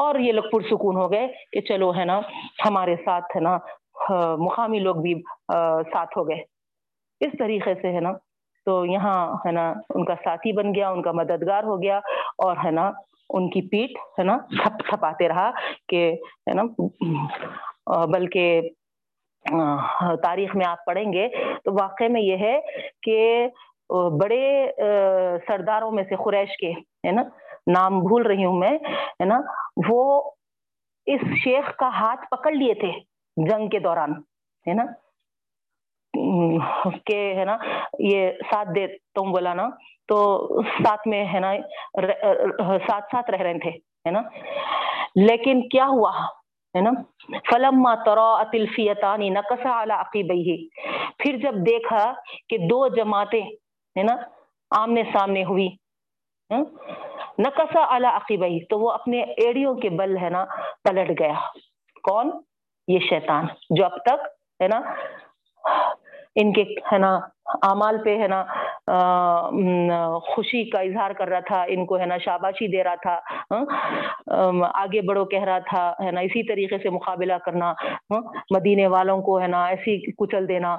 اور یہ لوگ پرسکون ہو گئے کہ چلو، ہے نا، ہمارے ساتھ، ہے نا ہاں، مقامی لوگ بھی ساتھ ہو گئے۔ اس طریقے سے، ہے نا، تو یہاں، ہے نا، ان کا ساتھی بن گیا، ان کا مددگار ہو گیا اور، ہے نا ان کی پیٹ ہے نا، تھپ تھپاتے رہا کہ، ہے نا بلکہ تاریخ میں آپ پڑھیں گے تو واقع میں یہ ہے کہ بڑے سرداروں میں سے قریش کے، ہے نا، نام بھول رہی ہوں میں، ہے نا، وہ اس شیخ کا ہاتھ پکڑ لیے تھے جنگ کے دوران، ہے نا کہ ہے نا، یہ ساتھ دے تم بولا نا، تو ساتھ میں ہے نا ساتھ ساتھ رہ رہے تھے، ہے نا۔ لیکن کیا ہوا، ہے نا۔ فلما فلم ترفیتانی نقص اعلی عقیبئی پھر جب دیکھا کہ دو جماعتیں، ہے نا، آمنے سامنے ہوئی ہاں، نقص اعلی عقیبئی تو وہ اپنے ایڑیوں کے بل ہے نا پلٹ گیا۔ کون؟ یہ شیطان، جو اب تک، ہے نا ان کے ہے نا، اعمال پہ ہے نا خوشی کا اظہار کر رہا تھا، ان کو ہے نا شاباشی دے رہا تھا ہاں، آگے بڑھو کہہ رہا تھا، ہے نا، اسی طریقے سے مقابلہ کرنا ہاں، مدینے والوں کو ہے نا ایسی کچل دینا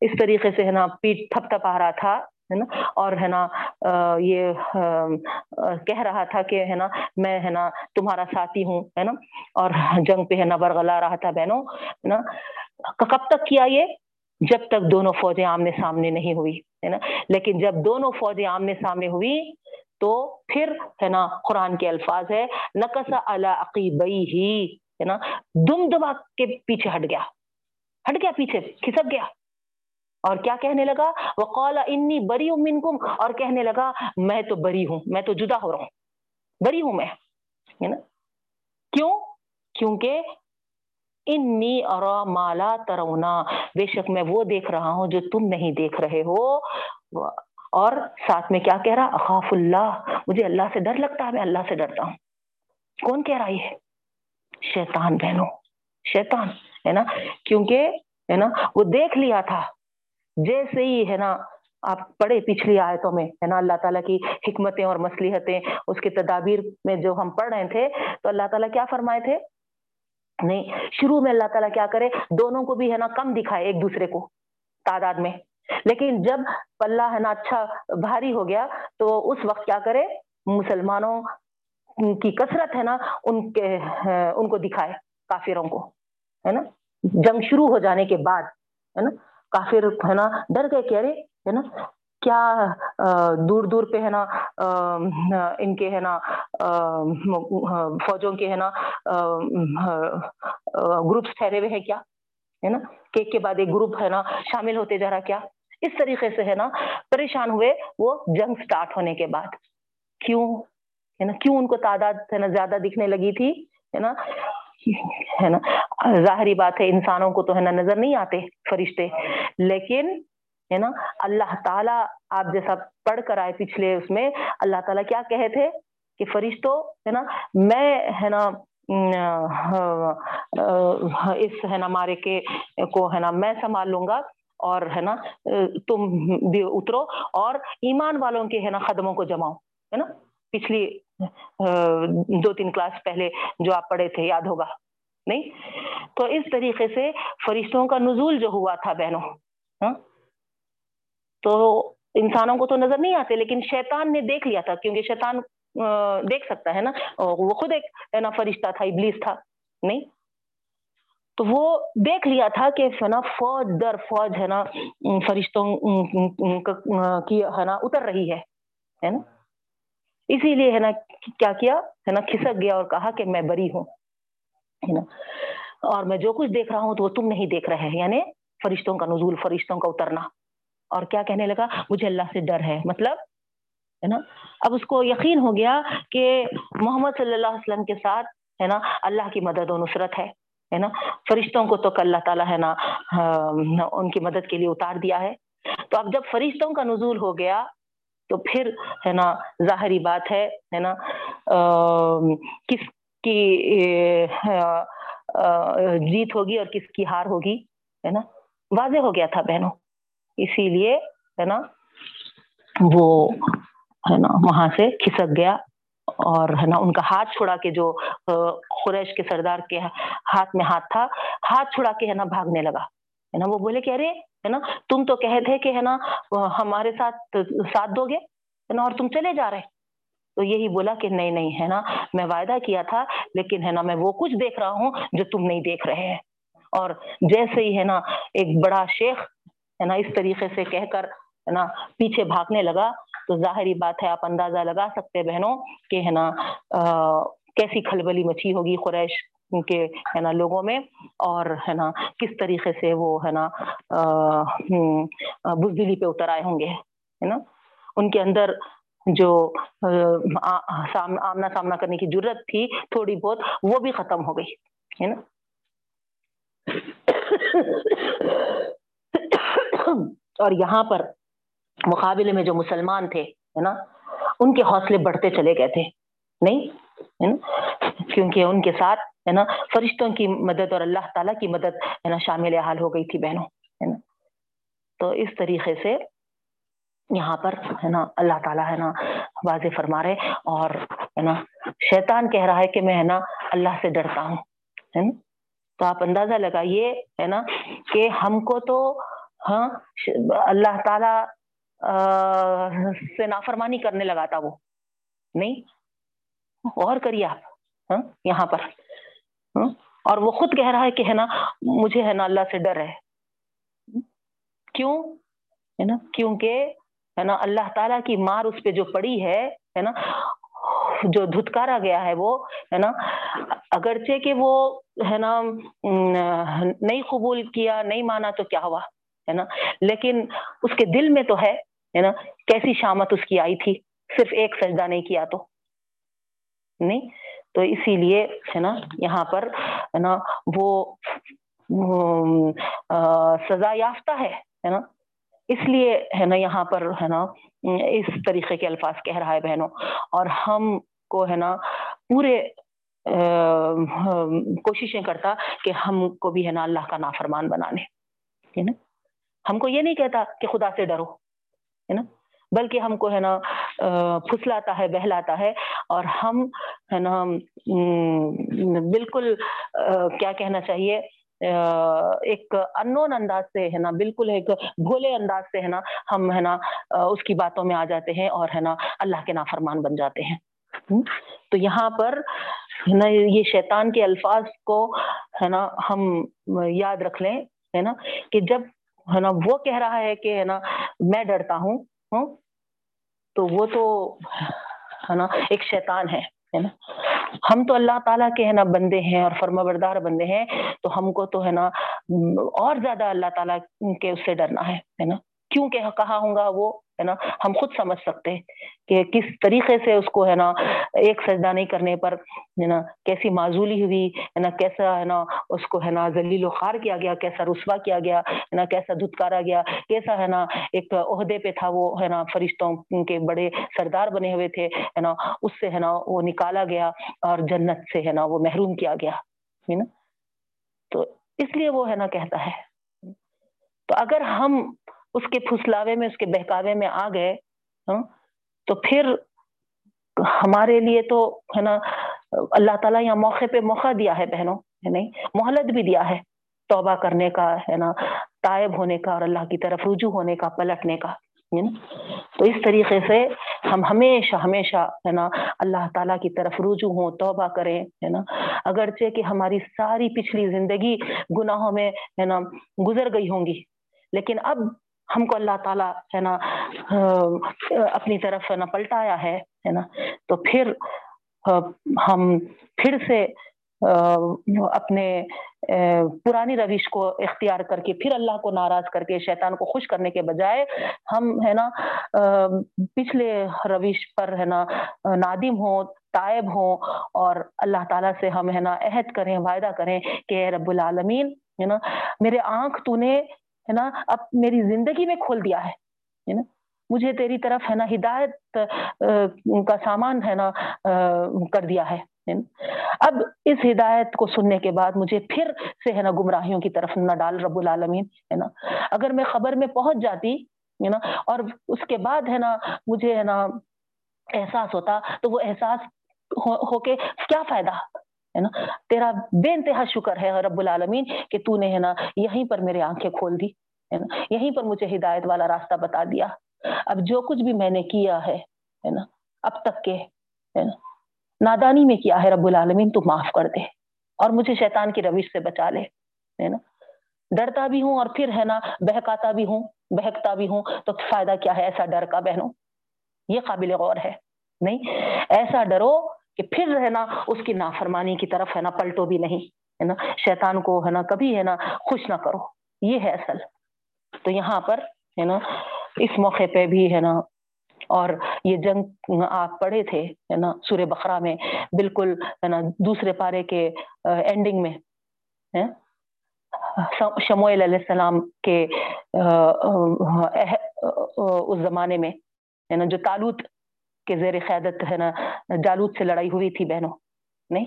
اس طریقے سے ہے نا پیٹ تھپ تھپ آ رہا تھا، ہے نا، اور ہے نا یہ کہہ رہا تھا کہ ہے نا، میں ہے نا تمہارا ساتھی ہوں، ہے نا، اور جنگ پہ ہے نا برگلا رہا تھا بہنوں، ہے نا، کب تک کیا یہ؟ جب تک دونوں فوجیں آمنے سامنے نہیں ہوئی، ہے نا؟ لیکن جب دونوں فوجیں آمنے سامنے ہوئی تو پھر، ہے نا، قرآن کے الفاظ ہے، نقص عقیبئی ہی ہے نا؟ دم دبا کے پیچھے ہٹ گیا ہٹ گیا پیچھے، کھسک گیا۔ اور کیا کہنے لگا؟ وہ قولا انی بری ہوں منکم، اور کہنے لگا، میں تو بری ہوں، میں تو جدا ہو رہا ہوں، بری ہوں میں، ہے نا؟ کیوں؟ کیونکہ انی اور مالا ترونا بے شک میں وہ دیکھ رہا ہوں جو تم نہیں دیکھ رہے ہو۔ اور ساتھ میں کیا کہہ رہا؟ اخاف اللہ، مجھے اللہ سے ڈر لگتا ہے، میں اللہ سے ڈرتا ہوں۔ کون کہہ رہا ہے؟ شیطان بہنوں، شیطان، ہے نا؟ کیونکہ، ہے نا، وہ دیکھ لیا تھا۔ جیسے ہی، ہے نا، آپ پڑھے پچھلی آیتوں میں، ہے نا، اللہ تعالیٰ کی حکمتیں اور مسلحتیں اس کے تدابیر میں جو ہم پڑھ رہے تھے، تو اللہ تعالیٰ کیا فرمائے تھے؟ نہیں، شروع میں اللہ تعالیٰ کیا کرے، دونوں کو بھی ہے نا کم دکھائے ایک دوسرے کو تعداد میں۔ لیکن جب پلہ ہے نا اچھا بھاری ہو گیا، تو اس وقت کیا کرے، مسلمانوں کی کثرت ہے نا ان کے، ان کو دکھائے، کافروں کو، ہے نا؟ جنگ شروع ہو جانے کے بعد، ہے نا؟ کافر ہے نا، ڈر گئے کہہ رہے ہے نا؟ کیا دور دور پہ ہے نا ان کے ہے نا فوجوں کے ہے نا گروپس ٹھہرے ہوئے ہیں کیا؟ ہے نا کہ ایک کے بعد ایک گروپ ہے نا، شامل ہوتے جا رہا کیا؟ اس طریقے سے ہے نا، پریشان ہوئے وہ جنگ سٹارٹ ہونے کے بعد۔ کیوں؟ ہے نا، کیوں ان کو تعداد ہے نا زیادہ دکھنے لگی تھی؟ ہے نا ہے نا، ظاہری بات ہے انسانوں کو تو ہے نا نظر نہیں آتے فرشتے، لیکن ہے نا؟ اللہ تعالیٰ آپ جیسا پڑھ کر آئے پچھلے اس میں، اللہ تعالیٰ کیا کہے تھے کہ فرشتوں، ہے نا، میں، ہے نا اس، ہے نا، مارے کے کو، ہے نا، میں سنبھال لوں گا اور، ہے نا، تم بھی اترو اور ایمان والوں کے، ہے نا، قدموں کو جماؤ، ہے نا؟ پچھلی دو تین کلاس پہلے جو آپ پڑھے تھے، یاد ہوگا، نہیں؟ تو اس طریقے سے فرشتوں کا نزول جو ہوا تھا بہنوں ہاں تو انسانوں کو تو نظر نہیں آتے، لیکن شیطان نے دیکھ لیا تھا، کیونکہ شیطان دیکھ سکتا ہے نا۔ وہ خود ایک ہے نا فرشتہ تھا، ابلیس تھا، نہیں؟ تو وہ دیکھ لیا تھا کہ ہے نا فوج در فوج ہے نا فرشتوں کی ہے نا، اتر رہی ہے نا؟ اسی لیے ہے نا کیا کیا؟ ہے نا، کھسک گیا اور کہا کہ میں بری ہوں، ہے نا؟ اور میں جو کچھ دیکھ رہا ہوں تو وہ تم نہیں دیکھ رہے ہیں یعنی فرشتوں کا نزول، فرشتوں کا اترنا۔ اور کیا کہنے لگا؟ مجھے اللہ سے ڈر ہے۔ مطلب ہے نا؟ اب اس کو یقین ہو گیا کہ محمد صلی اللہ علیہ وسلم کے ساتھ، ہے نا، اللہ کی مدد و نصرت ہے ہے نا؟ فرشتوں کو تو اللہ تعالیٰ، ہے نا ان کی مدد کے لیے اتار دیا ہے۔ تو اب جب فرشتوں کا نزول ہو گیا، تو پھر، ہے نا، ظاہری بات ہے ہے نا کس کی جیت ہوگی اور کس کی ہار ہوگی، ہے نا؟ واضح ہو گیا تھا بہنوں۔ اسی لیے ہے نا وہ ہے نا وہاں سے کھسک گیا اور ہے نا ان کا ہاتھ چھڑا کے جو قریش کے سردار کے ہاتھ میں ہاتھ تھا ہاتھ چھڑا کے ہے نا بھاگنے لگا ہے نا وہ بولے کہ ارے ہے نا تم تو کہے تھے کہ ہے نا ہمارے ساتھ ساتھ دو گے ہے نا اور تم چلے جا رہے تو یہی بولا کہ نہیں نہیں ہے نا میں وعدہ کیا تھا لیکن ہے نا میں وہ کچھ دیکھ رہا ہوں جو تم نہیں دیکھ رہے ہیں اور جیسے ہی ہے نا ایک بڑا شیخ ہے نا؟ اس طریقے سے کہہ کر ہے نا، پیچھے بھاگنے لگا۔ تو ظاہری بات ہے، آپ اندازہ لگا سکتے بہنوں کہ ہے نا کیسی کھلبلی مچھی ہوگی قریش کے ہے نا لوگوں میں۔ اور ہے نا، کس طریقے سے وہ ہے نا بزدلی پہ اتر آئے ہوں گے، ہے نا؟ ان کے اندر جو آمنا سامنا کرنے کی ضرورت تھی تھوڑی بہت، وہ بھی ختم ہو گئی، ہے نا؟ اور یہاں پر مقابلے میں جو مسلمان تھے، ہے نا، ان کے حوصلے بڑھتے چلے گئے تھے۔ نہیں، ہے نا، کیونکہ ان کے ساتھ، ہے نا، فرشتوں کی مدد اور اللہ تعالیٰ کی مدد، ہے نا، شامل حال ہو گئی تھی بہنوں، ہے نا۔ تو اس طریقے سے یہاں پر، ہے نا، اللہ تعالیٰ، ہے نا، واضح فرما رہے اور، ہے نا، شیطان کہہ رہا ہے کہ میں، ہے نا، اللہ سے ڈرتا ہوں، ہے نا۔ تو آپ اندازہ لگائیے، ہے نا، کہ ہم کو تو ہاں اللہ تعالی سے نافرمانی کرنے لگا تھا وہ۔ نہیں اور کریے آپ ہاں یہاں پر ہاں اور وہ خود کہہ رہا ہے کہ ہے نا، مجھے ہے نا اللہ سے ڈر ہے۔ کیوں؟ ہے نا، کیونکہ ہے نا، اللہ تعالیٰ کی مار اس پہ جو پڑی ہے ہے نا، جو دھتکارا گیا ہے وہ، ہے نا، اگرچہ کہ وہ، ہے نا نہیں قبول کیا نہیں مانا تو کیا ہوا؟ ہے نا؟ لیکن اس کے دل میں تو ہے ہے نا؟ کیسی شامت اس کی آئی تھی؟ صرف ایک سجدہ نہیں کیا تو۔ نہیں؟ تو اسی لیے، ہے نا، یہاں پر، ہے نا، وہ سزا یافتہ ہے نا؟ اس لیے، ہے نا، یہاں پر، ہے نا، اس طریقے کے الفاظ کہہ رہا ہے بہنوں۔ اور ہم کو، ہے نا، پورے کوششیں کرتا کہ ہم کو بھی، ہے نا، اللہ کا نافرمان بنانے۔ ہے نا؟ ہم کو یہ نہیں کہتا کہ خدا سے ڈرو، ہے نا؟ بلکہ ہم کو ہے نا پھسلاتا ہے، بہلاتا ہے اور ہم ہے نا بالکل کیا کہنا چاہیے؟ ایک انون انداز سے ہے نا، بالکل ایک بھولے انداز سے ہے نا، ہم ہے نا اس کی باتوں میں آ جاتے ہیں اور ہے نا، اللہ کے نافرمان بن جاتے ہیں۔ تو یہاں پر نا، یہ شیطان کے الفاظ کو ہے نا، ہم یاد رکھ لیں، ہے نا، کہ جب ہے نا، وہ کہہ رہا ہے کہ ہے نا، میں ڈرتا ہوں ہاں، تو وہ تو ہے نا، ایک شیطان ہے ہے نا۔ ہم تو اللہ تعالیٰ کے ہے نا بندے ہیں اور فرما بردار بندے ہیں، تو ہم کو تو ہے نا، اور زیادہ اللہ تعالیٰ کے اس سے ڈرنا ہے نا۔ کیوں کہ کہا ہوں گا وہ ہے نا ہم خود سمجھ سکتے ہیں کہ کس طریقے سے اس کو ہے نا ایک سجدہ نہیں کرنے پر ہے نا کیسی معذولی ہوئی ہے نا کیسا ہے نا اس کو ہے نا ذلیل و خار کیا گیا کیسا رسوا کیا گیا ہے نا کیسا دھتکارا گیا کیسا ہے نا ایک عہدے پہ تھا وہ ہے نا فرشتوں کے بڑے سردار بنے ہوئے تھے ہے نا اس سے ہے نا وہ نکالا گیا اور جنت سے ہے نا وہ محروم کیا گیا ہے نا تو اس لیے وہ ہے نا کہتا ہے تو اگر ہم اس کے پھسلاوے میں، اس کے بہکاوے میں آ گئے ہاں؟ تو پھر ہمارے لیے تو، ہے نا، اللہ تعالیٰ یہاں موقع پہ موقع دیا ہے بہنوں، ہے نہیں؟ مہلت بھی دیا ہے توبہ کرنے کا، ہے نا، تائب ہونے کا اور اللہ کی طرف رجوع ہونے کا، پلٹنے کا تو اس طریقے سے ہم ہمیشہ ہمیشہ، ہے نا، اللہ تعالیٰ کی طرف رجوع ہوں، توبہ کریں، ہے نا؟ اگرچہ کہ ہماری ساری پچھلی زندگی گناہوں میں، ہے نا، گزر گئی ہوں گی، لیکن اب ہم کو اللہ تعالیٰ ہے نا اپنی طرف ہے نا پلٹایا ہے ہے نا۔ تو پھر ہم پھر سے اپنے پرانی روش کو اختیار کر کے پھر اللہ کو ناراض کر کے، شیطان کو خوش کرنے کے بجائے ہم ہے نا پچھلے روش پر ہے نا نادم ہوں، تائب ہوں اور اللہ تعالیٰ سے ہم ہے نا عہد کریں، وعدہ کریں کہ رب العالمین، ہے نا، میرے آنکھ تو نے ہے نا؟ اب میری زندگی میں کھول دیا ہے نا؟ مجھے تیری طرف ہے نا ہدایت کا سامان ہے نا کر دیا ہے اب اس ہدایت کو سننے کے بعد مجھے پھر سے ہے نا گمراہیوں کی طرف نہ ڈال، رب العالمین، ہے نا؟ اگر میں خبر میں پہنچ جاتی، ہے نا؟ اور اس کے بعد ہے نا مجھے ہے نا احساس ہوتا، تو وہ احساس ہو کے کیا فائدہ؟ ہے نا؟ تیرا بے انتہا شکر ہے رب العالمین کہ تو نے ہے نا یہیں پر میرے آنکھیں کھول دی، ہے نا؟ یہیں پر مجھے ہدایت والا راستہ بتا دیا۔ اب جو کچھ بھی میں نے کیا ہے نا؟ اب تک کے، ہے نا؟ نادانی میں کیا ہے رب العالمین؟ تو معاف کر دے اور مجھے شیطان کی روش سے بچا لے، ہے نا؟ ڈرتا بھی ہوں اور پھر ہے نا بہکاتا بھی ہوں، بہکتا بھی ہوں۔ تو فائدہ کیا ہے ایسا ڈر کا بہنوں؟ یہ قابل غور ہے۔ نہیں، ایسا ڈرو کہ پھر ہے نا اس کی نافرمانی کی طرف ہے نا پلٹو بھی نہیں، ہے نا؟ شیطان کو ہے نا کبھی ہے نا خوش نہ کرو، یہ ہے اصل۔ تو یہاں پر ہے نا اس موقع پہ بھی ہے نا، اور یہ جنگ آپ پڑھے تھے ہے نا سورہ بخرا میں، بالکل ہے نا دوسرے پارے کے اینڈنگ میں شموئل علیہ السلام کے اس زمانے میں، ہے نا جو تالوت کے زیر قیادت ہے نا، جالوت سے لڑائی ہوئی تھی بہنوں، نہیں؟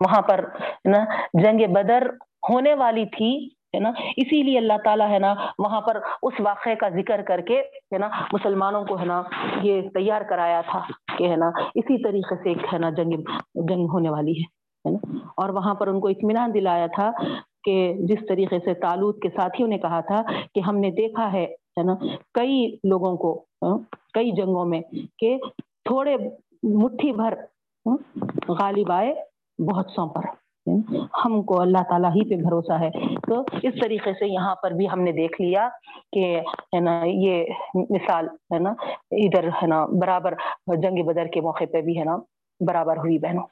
وہاں پر نا جنگ بدر ہونے والی تھی، ہے نا؟ اسی لیے اللہ تعالیٰ ہے نا وہاں پر اس واقعے کا ذکر کر کے، ہے نا، مسلمانوں کو ہے نا یہ تیار کرایا تھا کہ ہے نا اسی طریقے سے ہے نا جنگ جنگ ہونے والی ہے نا؟ اور وہاں پر ان کو اطمینان دلایا تھا کہ جس طریقے سے تالوت کے ساتھیوں نے کہا تھا کہ ہم نے دیکھا ہے نا، کئی لوگوں کو کئی جنگوں میں کہ تھوڑے مٹھی بھر غالب آئے، بہت سو پر ہم کو اللہ تعالیٰ ہی پہ بھروسہ ہے۔ تو اس طریقے سے یہاں پر بھی ہم نے دیکھ لیا کہ، ہے نا، یہ مثال، ہے نا، ادھر، ہے نا، برابر جنگ بدر کے موقع پہ بھی، ہے نا، برابر ہوئی بہنوں۔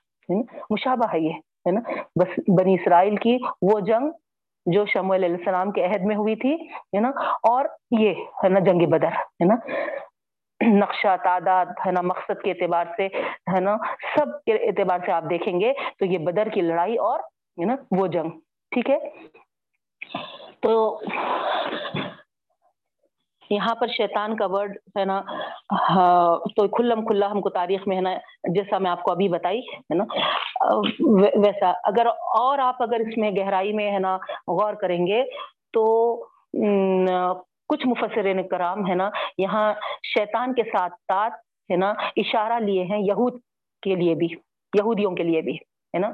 مشابہ ہے یہ، ہے نا۔ بس بنی اسرائیل کی وہ جنگ جو شمول علیہ السلام کے عہد میں ہوئی تھی، ہے نا، اور یہ، ہے نا، جنگ بدر، ہے نا۔ نقشہ، تعداد، ہے نا، مقصد کے اعتبار سے، ہے نا، سب کے اعتبار سے آپ دیکھیں گے تو یہ بدر کی لڑائی اور، ہے نا، وہ جنگ، ٹھیک ہے؟ تو یہاں پر شیطان کا ورڈ ہے نا ہاں، تو کھلم کھلا ہم کو تاریخ میں، ہے نا، جیسا میں آپ کو ابھی بتائی، ہے نا ویسا، اگر اور آپ اگر اس میں گہرائی میں، ہے نا، غور کریں گے تو کچھ مفسرین کرام ہے نا، یہاں شیطان کے ساتھ ساتھ ہے نا اشارہ لیے ہیں یہود کے لیے بھی، یہودیوں کے لیے بھی ہے نا۔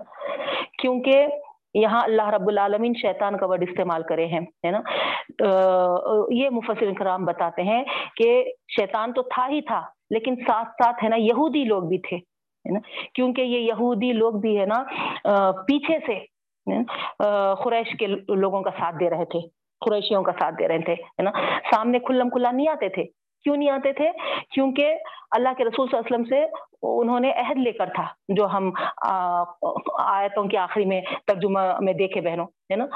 کیونکہ یہاں اللہ رب العالمین شیطان کا ورڈ استعمال کرے ہیں ہے نا۔ یہ مفسر کرام بتاتے ہیں کہ شیطان تو تھا ہی تھا، لیکن ساتھ ساتھ ہے نا یہودی لوگ بھی تھے ہے نا۔ کیونکہ یہ یہودی لوگ بھی ہے نا پیچھے سے خریش کے لوگوں کا ساتھ دے رہے تھے۔ قریشیوں کا ساتھ دے رہے تھے، ہے نا؟ سامنے کھلم کھلا نہیں آتے تھے۔ کیوں نہیں آتے تھے؟ کیونکہ اللہ کے رسول صلی اللہ علیہ وسلم سے انہوں نے عہد لے کر تھا، جو ہم آیتوں کے آخری میں، ترجمہ میں دیکھے بہنوں، ہے نا؟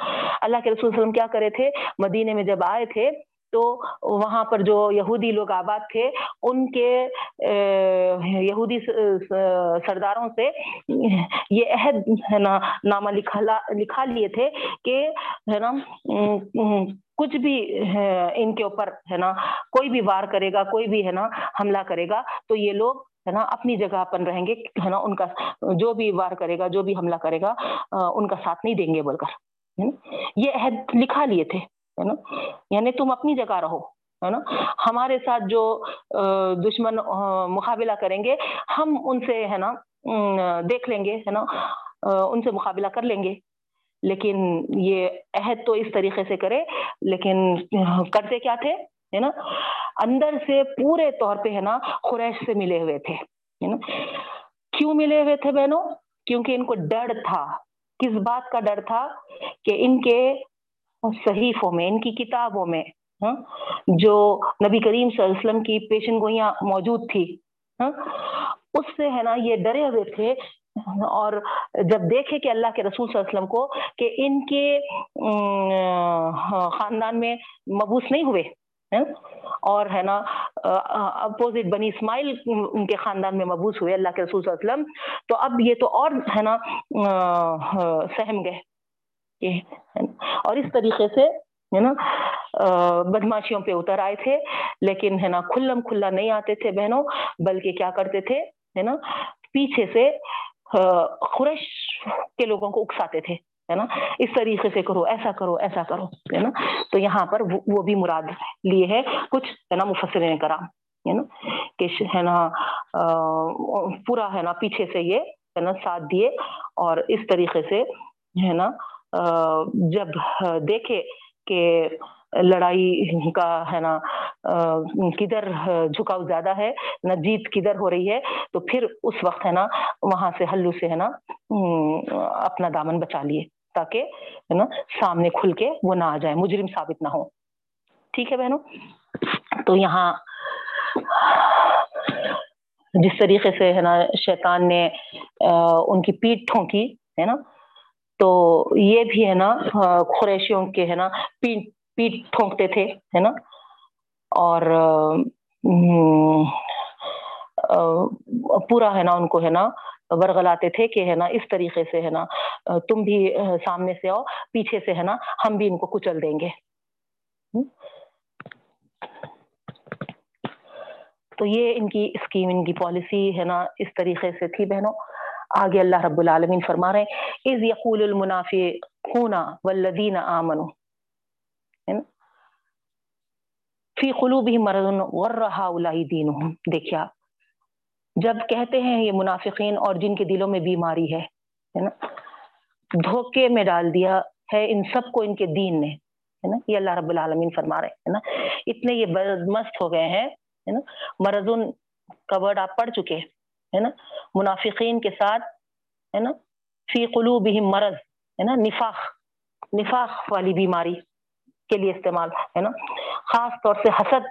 اللہ کے رسول صلی اللہ علیہ وسلم کیا کرے تھے؟ مدینے میں جب آئے تھے تو وہاں پر جو یہودی لوگ آباد تھے، ان کے یہودی سرداروں سے یہ عہد، ہے نا، نامہ لکھا لکھا لیے تھے کہ، ہے نا کچھ بھی ان کے اوپر، ہے نا، کوئی بھی وار کرے گا، کوئی بھی، ہے نا، حملہ کرے گا، تو یہ لوگ، ہے نا، اپنی جگہ اپن رہیں گے، ہے نا، ان کا جو بھی وار کرے گا، جو بھی حملہ کرے گا ان کا ساتھ نہیں دیں گے بول کر یہ عہد لکھا لیے تھے۔ ہے نا؟ یعنی تم اپنی جگہ رہو، ہے نا؟ ہمارے ساتھ جو دشمن مقابلہ کریں گے، ہم ان سے، ہے نا دیکھ لیں گے، ہے نا؟ ان سے مقابلہ کر لیں گے۔ لیکن یہ عہد تو اس طریقے سے کرے، لیکن کرتے کیا تھے؟ ہے نا؟ اندر سے پورے طور پہ، ہے نا، قریش سے ملے ہوئے تھے، ہے نا؟ کیوں ملے ہوئے تھے بہنوں؟ کیونکہ ان کو ڈر تھا۔ کس بات کا ڈر تھا؟ کہ ان کے صحیفوں میں ان کی کتابوں میں ہاں، جو نبی کریم صلی اللہ علیہ وسلم کی پیشن گوئیاں موجود تھی ہاں، اس سے ہے نا یہ ڈرے ہوئے تھے۔ اور جب دیکھے کہ اللہ کے رسول صلی اللہ علیہ وسلم کو کہ ان کے خاندان میں مبوس نہیں ہوئے ہاں، اور ہے نا، اپوزٹ بنی اسماعیل ان کے خاندان میں مبوس ہوئے اللہ کے رسول صلی اللہ علیہ وسلم، تو اب یہ تو اور ہے نا سہم گئے۔ اور اس طریقے سے ہے نا بدماشیوں پہ اتر آئے تھے، لیکن ہے نا، کھلم کھلا نہیں آتے تھے بہنوں، بلکہ کیا کرتے تھے، ہے نا، پیچھے سے خورش کے لوگوں کو اکساتے تھے، ہے نا۔ اس طریقے سے کرو، ایسا کرو ایسا کرو، ہے نا۔ تو یہاں پر وہ بھی مراد لیے ہے کچھ، ہے نا، مفسرین کرام، ہے نا، کہ ہے نا پورا، ہے نا، پیچھے سے یہ، ہے نا، ساتھ دیے اور اس طریقے سے، ہے نا جب دیکھے کہ لڑائی کا، ہے نا کدھر جھکاؤ زیادہ ہے نہ جیت کدھر ہو رہی ہے، تو پھر اس وقت، ہے نا، وہاں سے ہلو سے، ہے نا اپنا دامن بچا لیے تاکہ، ہے نا، سامنے کھل کے وہ نہ آ جائے، مجرم ثابت نہ ہو ٹھیک ہے بہنوں؟ تو یہاں جس طریقے سے، ہے نا، شیطان نے ان کی پیٹ ٹھونکی، ہے نا تو یہ بھی ہے نا خریشیوں کے ہے نا، پیٹ پیٹ ٹھونکتے تھے، ہے نا؟ اور پورا ہے نا ان کو ہے نا ورگلاتے تھے کہ ہے نا اس طریقے سے ہے نا تم بھی سامنے سے آؤ، پیچھے سے ہے نا ہم بھی ان کو کچل دیں گے۔ تو یہ ان کی اسکیم، ان کی پالیسی ہے نا اس طریقے سے تھی بہنوں۔ آگے اللہ رب العالمین فرما رہے ہیں از یقول المنافع خونا والذین آمنوا. فی قلوب ہی مرض ور رہا دینہم. دیکھیں آپ، جب کہتے ہیں یہ منافقین اور جن کے دلوں میں بیماری ہے نا؟ دھوکے میں ڈال دیا ہے ان سب کو، ان کے دین نے، ہے نا؟ یہ اللہ رب العالمین فرما رہے ہیں نا؟ اتنے یہ مست ہو گئے ہیں، ہے نا؟ مرضن کا ورڈ آپ پڑھ چکے ہے نا؟ منافقین کے ساتھ، ہے نا؟ فی قلوبہم مرض، ہے نا؟ نفاق نفاق والی بیماری کے لیے استعمال، ہے نا؟ خاص طور سے حسد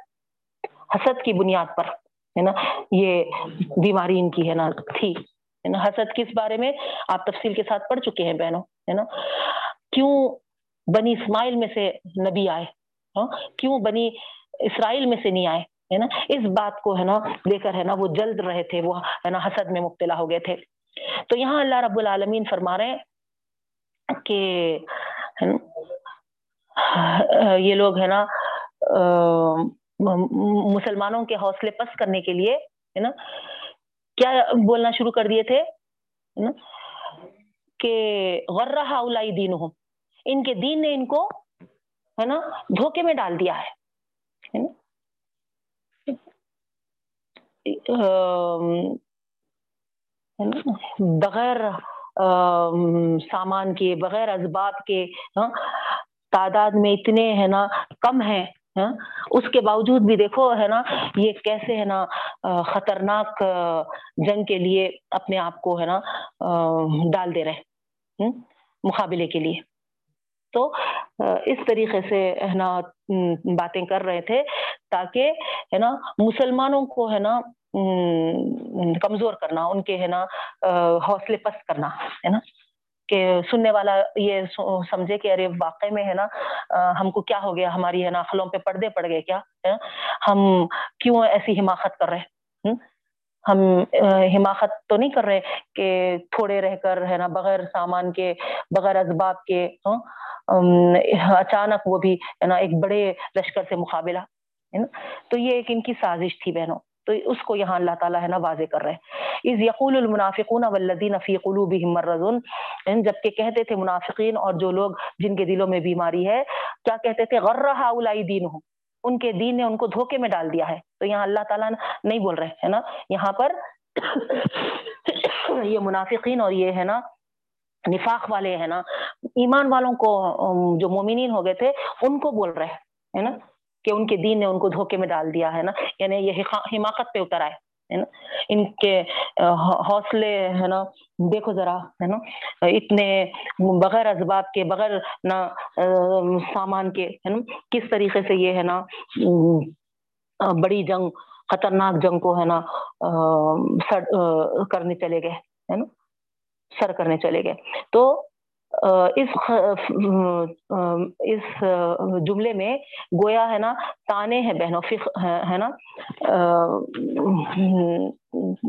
حسد کی بنیاد پر، ہے نا؟ یہ بیماری ان کی، ہے نا، تھی، ہے نا؟ حسد کس بارے میں؟ آپ تفصیل کے ساتھ پڑھ چکے ہیں بہنوں، ہے نا؟ کیوں بنی اسماعیل میں سے نبی آئے؟ ہاں؟ کیوں بنی اسرائیل میں سے نہیں آئے؟ ہے نا؟ اس بات کو ہے نا، لے کر ہے نا، وہ جلد رہے تھے، وہ ہے نا حسد میں مبتلا ہو گئے تھے۔ تو یہاں اللہ رب العالمین فرما رہے ہیں کہ یہ لوگ ہے نا، مسلمانوں کے حوصلے پست کرنے کے لیے ہے نا، کیا بولنا شروع کر دیے تھے؟ کہ غرہ اولائی دین ہو ان کے دین نے ان کو ہے نا، دھوکے میں ڈال دیا ہے۔ بغیر سامان کے، بغیر اسباب کے ہاں، تعداد میں اتنے ہے نا، کم ہیں ہاں، اس کے باوجود بھی دیکھو ہے نا، یہ کیسے ہے نا خطرناک جنگ کے لیے اپنے آپ کو ہے نا ڈال دے رہے ہاں، مقابلے کے لیے۔ تو اس طریقے سے، ہے نا باتیں کر رہے تھے تاکہ، ہے نا، مسلمانوں کو، ہے نا کمزور کرنا، ان کے، ہے نا حوصلے پست کرنا، ہے نا، کہ سننے والا یہ سمجھے کہ ارے واقع میں، ہے نا ہم کو کیا ہو گیا، ہماری، ہے نا خلوں پہ پردے پڑ گئے کیا ہم کیوں ایسی حماقت کر رہے ہم حماقت تو نہیں کر رہے کہ تھوڑے رہ کر، ہے نا، بغیر سامان کے، بغیر اسباب کے ہاں، اچانک وہ بھی، ہے نا، ایک بڑے لشکر سے مقابلہ، ہے نا، تو یہ ایک ان کی سازش تھی بہنوں، تو اس کو یہاں اللہ تعالیٰ، ہے نا، واضح کر رہے ہیں۔ از یقول المنافقون والذین فی قلوبہم مرض جبکہ کہتے تھے منافقین اور جو لوگ جن کے دلوں میں بیماری ہے، کیا کہتے تھے؟ غرہ اولائی دینہم۔ ان کے دین نے ان کو دھوکے میں ڈال دیا ہے۔ تو یہاں اللہ تعالیٰ نہیں بول رہے، ہے نا؟ یہاں پر یہ منافقین اور یہ، ہے نا، نفاق والے، ہے نا، ایمان والوں کو جو مومنین ہو گئے تھے، ان کو بول رہے، ہے نا، کہ ان کے دین نے ان کو دھوکے میں ڈال دیا، ہے نا؟ یعنی یہ حماقت پہ اتر آئے۔ ہے نا ان کے حوصلے ہے نا دیکھو ذرا ہے نا اتنے بغیر اسباب کے بغیر نہ سامان کے ہے نا کس طریقے سے یہ ہے نا بڑی جنگ خطرناک جنگ کو ہے نا سر کرنے چلے گئے ہے نا سر کرنے چلے گئے تو اس اس جملے میں گویا ہے نا، تانے ہیں بہنوں ہے نا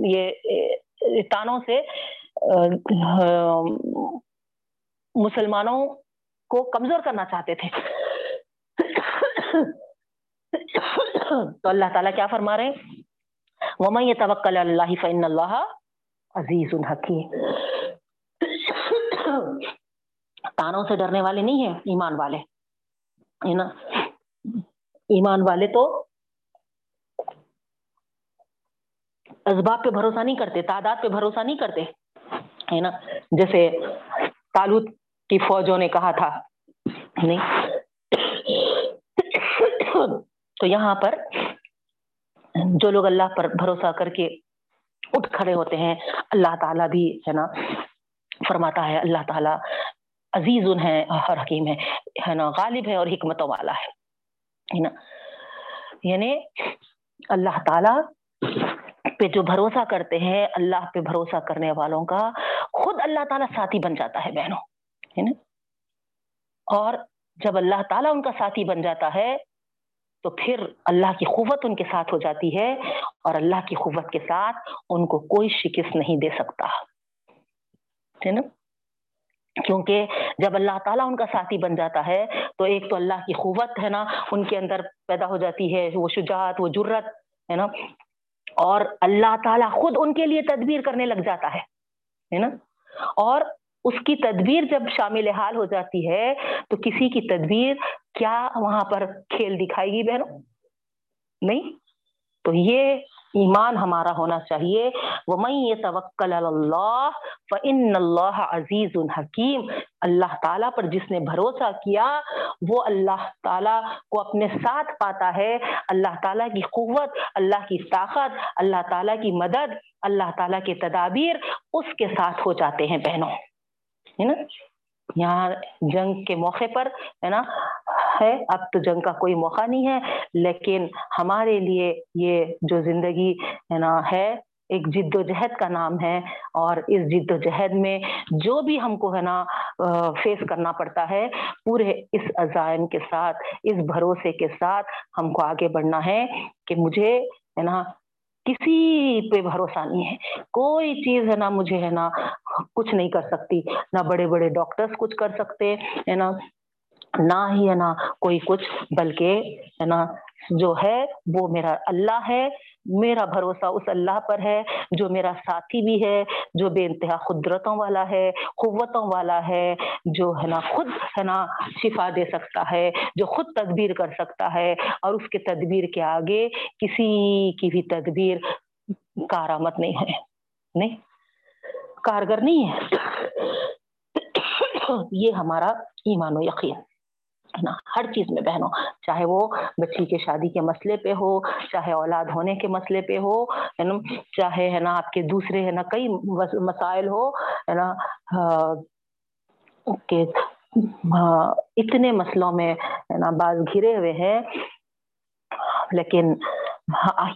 یہ تانوں سے مسلمانوں کو کمزور کرنا چاہتے تھے۔ تو اللہ تعالیٰ کیا فرما رہے وما یہ توکل اللہ فن اللہ عزیز الحکیم تانوں سے ڈرنے والے نہیں ہیں، ایمان والے، ہے نا؟ ایمان والے تو اسباب پہ بھروسہ نہیں کرتے، تعداد پہ بھروسہ نہیں کرتے، ہے نا؟ جیسے تالوت کی فوجوں نے کہا تھا، نہیں؟ تو یہاں پر جو لوگ اللہ پر بھروسہ کر کے اٹھ کھڑے ہوتے ہیں، اللہ تعالیٰ بھی، ہے نا؟ فرماتا ہے، اللہ تعالیٰ عزیز ہے اور حکیم ہے ہے نا؟ غالب ہے اور حکمتوں والا ہے نا؟ یعنی اللہ تعالیٰ پہ جو بھروسہ کرتے ہیں اللہ پہ بھروسہ کرنے والوں کا خود اللہ تعالیٰ ساتھی بن جاتا ہے بہنوں ہے نا؟ اور جب اللہ تعالیٰ ان کا ساتھی بن جاتا ہے تو پھر اللہ کی قوت ان کے ساتھ ہو جاتی ہے اور اللہ کی قوت کے ساتھ ان کو کوئی شکست نہیں دے سکتا ہے نا؟ کیونکہ جب اللہ تعالیٰ ان کا ساتھی بن جاتا ہے، تو ایک تو اللہ کی قوت ہے نا، ان کے اندر پیدا ہو جاتی ہے وہ شجاعت، وہ جرت ہے نا؟ اور اللہ تعالیٰ خود ان کے لیے تدبیر کرنے لگ جاتا ہے نا؟ اور اس کی تدبیر جب شامل حال ہو جاتی ہے، تو کسی کی تدبیر کیا وہاں پر کھیل دکھائے گی بہنوں؟ نہیں؟ تو یہ ایمان ہمارا ہونا چاہیے۔ وہ میں یہ توکل اللہ فن اللہ عزیز اللہ تعالیٰ پر جس نے بھروسہ کیا، وہ اللہ تعالیٰ کو اپنے ساتھ پاتا ہے۔ اللہ تعالیٰ کی قوت، اللہ کی طاقت، اللہ تعالیٰ کی مدد، اللہ تعالیٰ کے تدابیر اس کے ساتھ ہو جاتے ہیں بہنوں۔ ہے نا؟ یہاں جنگ کے موقع پر، ہے نا؟ ہے، اب تو جنگ کا کوئی موقع نہیں ہے، لیکن ہمارے لیے یہ جو زندگی، ہے نا، ہے، ایک جد و جہد کا نام ہے۔ اور اس جد و جہد میں جو بھی ہم کو، ہے نا فیس کرنا پڑتا ہے، پورے اس عزائم کے ساتھ، اس بھروسے کے ساتھ ہم کو آگے بڑھنا ہے کہ مجھے، ہے نا، کسی پہ بھروسہ نہیں ہے۔ کوئی چیز، ہے نا، مجھے، ہے نا کچھ نہیں کر سکتی، نہ بڑے بڑے ڈاکٹرز کچھ کر سکتے، ہے نا؟ نہ ہی، ہے نا، کوئی کچھ، بلکہ، ہے نا، جو ہے، وہ میرا اللہ ہے، میرا بھروسہ اس اللہ پر ہے، جو میرا ساتھی بھی ہے، جو بے انتہا قدرتوں والا ہے، قوتوں والا ہے، جو، ہے نا، خود، ہے نا، شفا دے سکتا ہے، جو خود تدبیر کر سکتا ہے، اور اس کے تدبیر کے آگے کسی کی بھی تدبیر کارآمد نہیں ہے، نہیں؟ کارگر نہیں ہے۔ یہ ہمارا ایمان و یقین۔ نا ہر چیز میں بہنوں، چاہے وہ بچی کے شادی کے مسئلے پہ ہو، چاہے اولاد ہونے کے مسئلے پہ ہو، ہے نا، چاہے، ہے نا، آپ کے دوسرے، ہے نا، کئی مسائل ہو، ہے نا، کہ اتنے مسئلوں میں، ہے نا بعض گھرے ہوئے ہیں، لیکن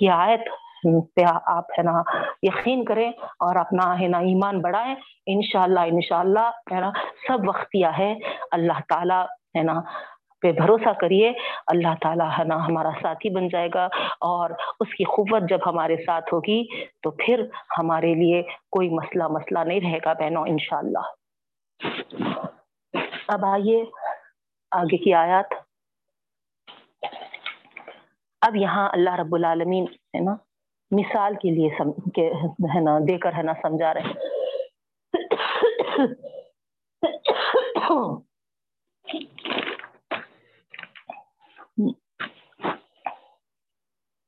یہ آیت پہ آپ، ہے نا؟ یقین کریں اور اپنا، ہے نا، ایمان بڑھائیں۔ انشاءاللہ انشاءاللہ، ہے نا، سب وقتیہ ہے اللہ تعالیٰ، ہے نا، پہ بھروسہ کریے۔ اللہ تعالیٰ، ہے نا، ہمارا ساتھی بن جائے گا اور اس کی قوت جب ہمارے ساتھ ہوگی تو پھر ہمارے لیے کوئی مسئلہ مسئلہ نہیں رہے گا بہنوں، انشاءاللہ۔ اب آئیے آگے کی آیات۔ اب یہاں اللہ رب العالمین، ہے نا مثال کے لیے سم... کے ہے نا، دے کر ہے نا سمجھا رہے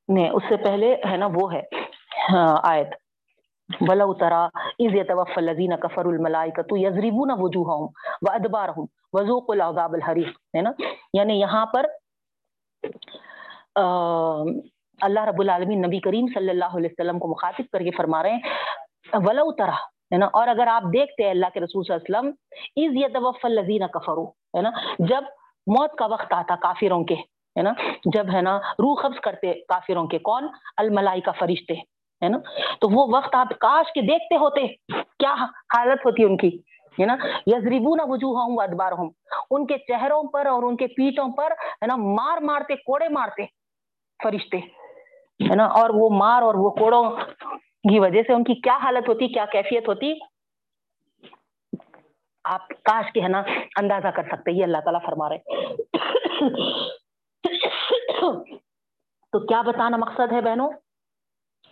نے اس سے پہلے ہے نا وہ ہے ہاں، آیت۔ ولو ترا اذ يتوفى الذين كفروا الملائكه يضربون وجوههم وادبارهم وذوقوا العذاب الحريق، ہے نا؟ یعنی یہاں پر آ... اللہ رب العالمین نبی کریم صلی اللہ علیہ وسلم کو مخاطب کر کے فرما رہے ہیں، ولو طرح ہے نا؟ اور اگر آپ دیکھتے ہیں اللہ کے رسول صلی اللہ علیہ وسلم از یتوفى الذین ہے نا؟ جب موت کا وقت آتا کافروں کے، ہے نا؟ جب، ہے نا، روح قبض کرتے کافروں کے، کون؟ الملائی کا فرشتے، ہے نا؟ تو وہ وقت آپ کاش کے دیکھتے ہوتے، کیا حالت ہوتی ان کی، ہے نا؟ یزریبون ہوں ادبار ہوں ان کے چہروں پر اور ان کے پیٹوں پر، ہے نا، مار مارتے، کوڑے مارتے فرشتے ہے نا؟ اور وہ مار اور وہ کوڑوں کی وجہ سے ان کی کیا حالت ہوتی، کیا کیفیت ہوتی؟ آپ کاش کے ہے نا اندازہ کر سکتے، یہ اللہ تعالیٰ فرما رہے تو کیا بتانا مقصد ہے بہنوں؟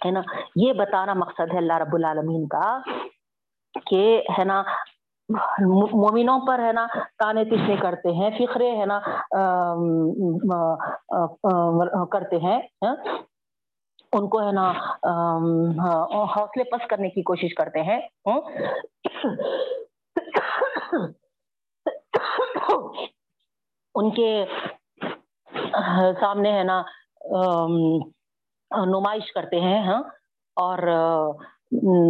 ہے نا، یہ بتانا مقصد ہے اللہ رب العالمین کا کہ ہے نا، مومنوں پر ہے نا تانے تشنے کرتے ہیں فخرے ہے نا کرتے ہیں ہاں؟ ان کو ہے نا حوصلے پس کرنے کی کوشش کرتے ہیں۔ ان کے سامنے ہے نا نمائش کرتے ہیں ہاں۔ اور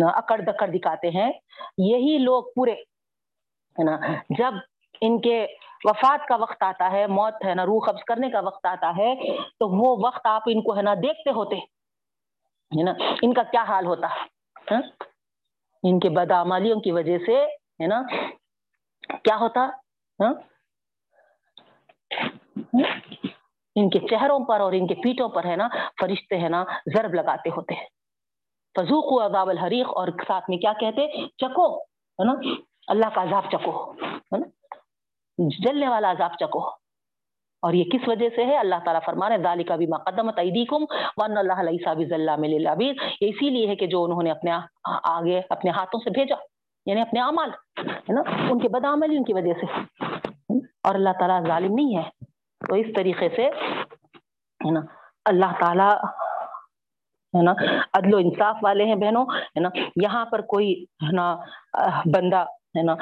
اکڑ دکڑ دکھاتے ہیں۔ یہی لوگ پورے، ہے نا، جب ان کے وفات کا وقت آتا ہے، موت ہے نا، روح قبض کرنے کا وقت آتا ہے، تو وہ وقت آپ ان کو ہے نا دیکھتے ہوتے۔ ہے نا؟ ان کا کیا حال ہوتا؟ ہے ان کے بدعمالیوں کی وجہ سے، ہے نا؟ کیا ہوتا؟ ہاں؟ ہاں؟ ان کے چہروں پر اور ان کے پیٹوں پر، ہے نا؟ فرشتے، ہے نا؟ ضرب لگاتے ہوتے ہیں۔ فضوق عذاب الحریق اور ساتھ میں کیا کہتے؟ چکو ہے نا؟ اللہ کا عذاب چکو ہے نا؟ جلنے والا عذاب چکو اور یہ کس وجہ سے ہے؟ اللہ تعالیٰ فرما رہے فرمان ذالکہ بما قدمت ایدیکم وان اللہ علیہ صاحب ذلہ میں للعبید۔ یہ اسی لیے ہے کہ جو انہوں نے اپنے آگے اپنے ہاتھوں سے بھیجا یعنی اپنے اعمال، ہے نا؟ ان کے بدعملی ان کی وجہ سے۔ اور اللہ تعالیٰ ظالم نہیں ہے۔ تو اس طریقے سے، ہے نا، اللہ تعالیٰ، ہے نا، عدل و انصاف والے ہیں بہنوں، ہے نا، یہاں پر کوئی، ہے نا، بندہ، ہے نا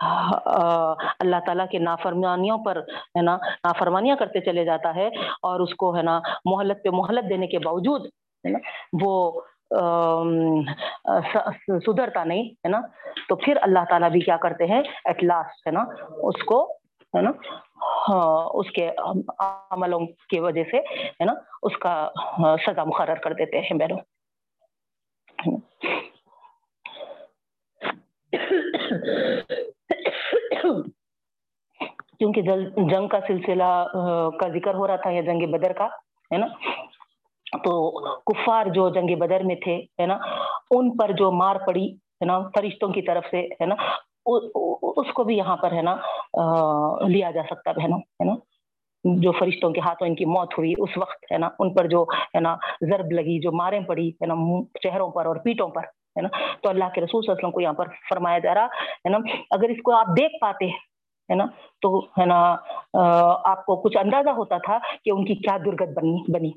اللہ تعالیٰ کے نافرمانیوں پر، ہے نا، نافرمانیاں کرتے چلے جاتا ہے اور اس کو، ہے نا محلت پہ محلت دینے کے باوجود، ہے نا، وہ سدھرتا نہیں، ہے نا، تو پھر اللہ تعالیٰ بھی کیا کرتے ہیں ایٹ لاسٹ ہے نا، اس کو، ہے نا ہاں، اس کے عملوں کی وجہ سے، ہے نا، اس کا ہاں، سزا مقرر کر دیتے ہیں بہنوں کیونکہ جنگ کا سلسلہ کا ذکر ہو رہا تھا یا جنگ بدر کا، ہے نا؟ تو کفار جو جنگ بدر میں تھے، ہے نا؟ ان پر جو مار پڑی، ہے نا؟ فرشتوں کی طرف سے، ہے نا؟ اس کو بھی یہاں پر، ہے نا؟ لیا جا سکتا بہنوں ہے نا؟ جو فرشتوں کے ہاتھوں ان کی موت ہوئی اس وقت، ہے نا؟ ان پر جو، ہے نا، ضرب لگی، جو ماریں پڑی، ہے نا؟ چہروں پر اور پیٹوں پر ہے نا؟ تو اللہ کے رسول صلی اللہ علیہ وسلم کو یہاں پر فرمایا جا رہا ہے نا؟ اگر اس کو آپ دیکھ پاتے ہے نا؟ تو ہے نا آپ کو کچھ اندازہ ہوتا تھا کہ ان کی کیا درگت بنی بنی،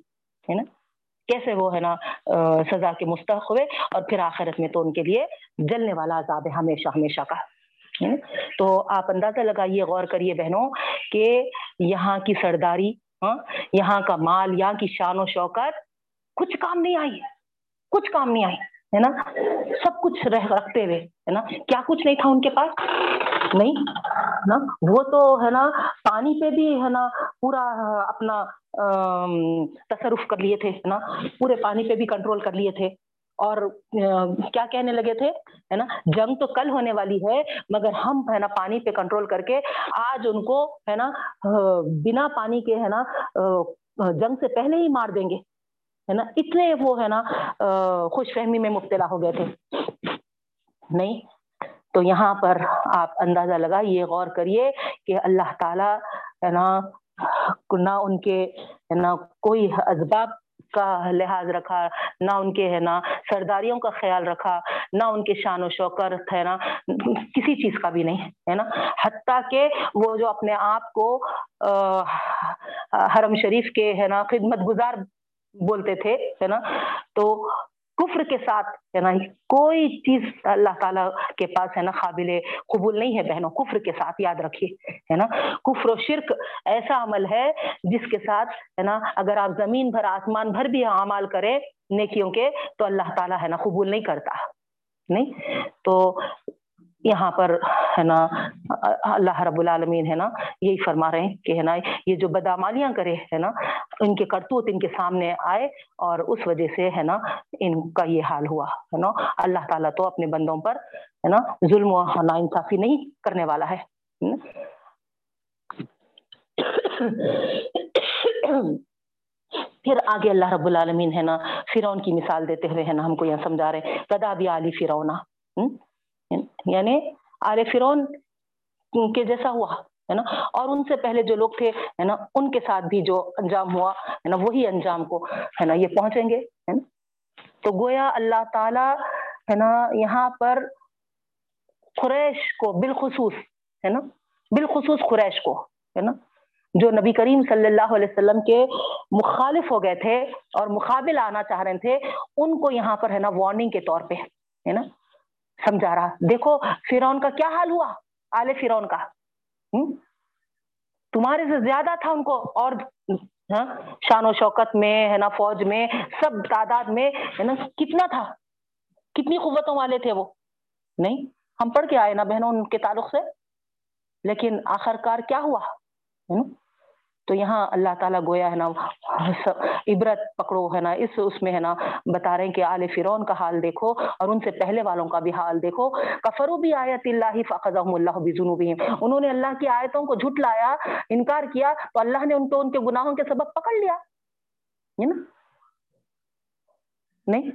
ہے نا؟ کیسے وہ ہے نا سزا کے مستحق ہوئے اور پھر آخرت میں تو ان کے لیے جلنے والا عذاب ہے ہمیشہ ہمیشہ کا تو آپ اندازہ لگائیے، غور کریے بہنوں کہ یہاں کی سرداری ہاں یہاں کا مال، یہاں کی شان و شوکت، کچھ کام نہیں آئی، کچھ کام نہیں آئی۔ ہے نا؟ سب کچھ رکھتے ہوئے ہے نا؟ کیا کچھ نہیں تھا ان کے پاس؟ نہیں، نا؟ وہ تو، ہے نا، پانی پہ بھی، ہے نا، پورا اپنا تصرف کر لیے تھے نا؟ پورے پانی پہ بھی کنٹرول کر لیے تھے۔ اور کیا کہنے لگے تھے؟ ہے نا، جنگ تو کل ہونے والی ہے، مگر ہم، ہے نا، پانی پہ کنٹرول کر کے آج ان کو، ہے نا بنا پانی کے، ہے نا جنگ سے پہلے ہی مار دیں گے۔ ہے نا؟ اتنے وہ ہے نا خوش فہمی میں مبتلا ہو گئے تھے۔ نہیں؟ تو یہاں پر آپ اندازہ لگا یہ غور کریے کہ اللہ تعالیٰ ہے نا، نہ ان کے ہے نا کوئی اسباب کا لحاظ رکھا، نہ ان کے ہے نا سرداریوں کا خیال رکھا، نہ ان کے شان و شوکر ہے نا، کسی چیز کا بھی نہیں، ہے نا؟ حتیٰ کہ وہ جو اپنے آپ کو حرم شریف کے ہے نا خدمت گزار بولتے تھے، ہے نا؟ تو کفر کے ساتھ، ہے نا، کوئی چیز اللہ تعالیٰ کے پاس، ہے نا، قابل قبول نہیں ہے بہنوں، کفر کے ساتھ یاد رکھیے، ہے نا؟ کفر و شرک ایسا عمل ہے جس کے ساتھ، ہے نا، اگر آپ زمین بھر، آسمان بھر بھی اعمال کریں نیکیوں کے، تو اللہ تعالیٰ، ہے نا، قبول نہیں کرتا، نہیں؟ تو یہاں پر ہے نا، اللہ رب العالمین ہے نا یہی فرما رہے ہیں کہ ہے نا یہ جو بدامالیاں کرے ہے نا، ان کے کرتوت ان کے سامنے آئے اور اس وجہ سے ہے نا ان کا یہ حال ہوا ہے نا۔ اللہ تعالیٰ تو اپنے بندوں پر ہے نا ظلم و نا انصافی نہیں کرنے والا ہے۔ پھر آگے اللہ رب العالمین ہے نا، فرعون کی مثال دیتے ہوئے ہے نا ہم کو یہاں سمجھا رہے ہیں کدا بھی علی فرونا یعنی آل فرون کے جیسا ہوا، ہے نا؟ اور ان سے پہلے جو لوگ تھے، ہے نا، ان کے ساتھ بھی جو انجام ہوا، ہے نا، وہی انجام کو، ہے نا، یہ پہنچیں گے، ہے نا؟ تو گویا اللہ تعالی، ہے نا، یہاں پر قریش کو بالخصوص، ہے نا، بالخصوص قریش کو، ہے نا، جو نبی کریم صلی اللہ علیہ وسلم کے مخالف ہو گئے تھے اور مقابل آنا چاہ رہے تھے، ان کو یہاں پر، ہے نا وارننگ کے طور پہ، ہے نا سمجھا رہا۔ دیکھو فرون کا کیا حال ہوا؟ آل فرون کا۔ تمہارے سے زیادہ تھا ان کو۔ اور ہاں، شان و شوکت میں، ہے نا، فوج میں، سب تعداد میں، ہے نا، کتنا تھا؟ کتنی قوتوں والے تھے وہ؟ نہیں، ہم پڑھ کے آئے نا بہنوں ان کے تعلق سے۔ لیکن آخر کار کیا ہوا؟ تو یہاں اللہ تعالیٰ گویا ہے نا عبرت پکڑو ہے نا، اس اس میں ہے نا بتا رہے ہیں کہ آل فرون کا حال دیکھو اور ان سے پہلے والوں کا بھی حال دیکھو۔ کفرو بھی آیت اللہ فقضم اللہ بزنوبہم انہوں نے اللہ کی آیتوں کو جھٹ لایا، انکار کیا تو اللہ نے ان کو، ان کے گناہوں کے سبب پکڑ لیا۔ نہیں؟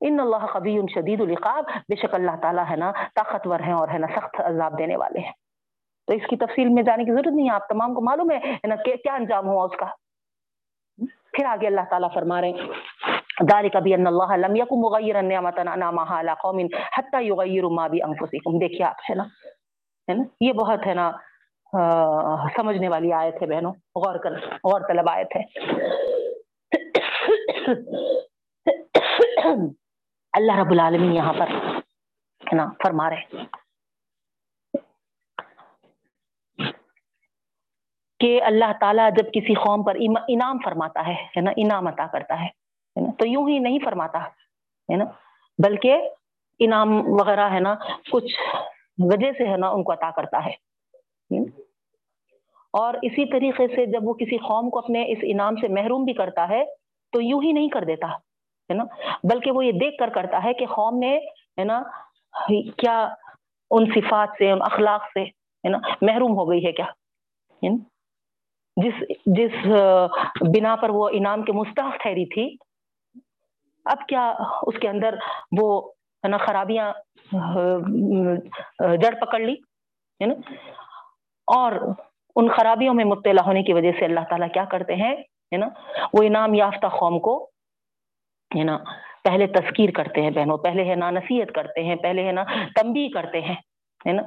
ان اللہ قبی شدید القاب بے شک اللہ تعالیٰ ہے نا طاقتور ہیں اور ہے نا سخت عذاب دینے والے ہیں۔ تو اس کی تفصیل میں جانے کی ضرورت نہیں ہے، آپ تمام کو معلوم ہے نا کیا انجام ہوا اس کا۔ پھر آگے اللہ تعالیٰ فرما رہے ہیں۔ ذالک بھی ان اللہ لم یکن مغیرا نعمتا انعمها على قوم حتى يغيروا ما بانفسهم دیکھیں آپ، ہے نا ہے نا، یہ بہت، ہے نا سمجھنے والی آیت ہے بہنوں۔ غور کر، غور طلب آیت ہے۔ اللہ رب العالمین یہاں پر، ہے نا، فرما رہے ہیں۔ کہ اللہ تعالیٰ جب کسی قوم پر انعام فرماتا ہے نا؟ انعام عطا کرتا ہے نا؟ تو یوں ہی نہیں فرماتا، ہے نا؟ بلکہ انعام وغیرہ، ہے نا؟ کچھ وجہ سے، ہے نا، ان کو عطا کرتا ہے اور اسی طریقے سے جب وہ کسی قوم کو اپنے اس انعام سے محروم بھی کرتا ہے، تو یوں ہی نہیں کر دیتا، ہے نا؟ بلکہ وہ یہ دیکھ کر کرتا ہے کہ قوم نے، ہے نا، کیا ان صفات سے، ان اخلاق سے، ہے نا، محروم ہو گئی ہے کیا جس جس بنا پر وہ انعام کے مستحق ٹھہری تھی، اب کیا اس کے اندر وہ نا، خرابیاں جڑ پکڑ لی، ہے نا؟ اور ان خرابیوں میں مبتلا ہونے کی وجہ سے اللہ تعالیٰ کیا کرتے ہیں، ہے نا؟ وہ انعام یافتہ قوم کو، ہے نا، پہلے تذکیر کرتے ہیں بہنوں، پہلے ہے نا نصیحت کرتے ہیں، پہلے ہے نا تمبی کرتے ہیں، ہے نا؟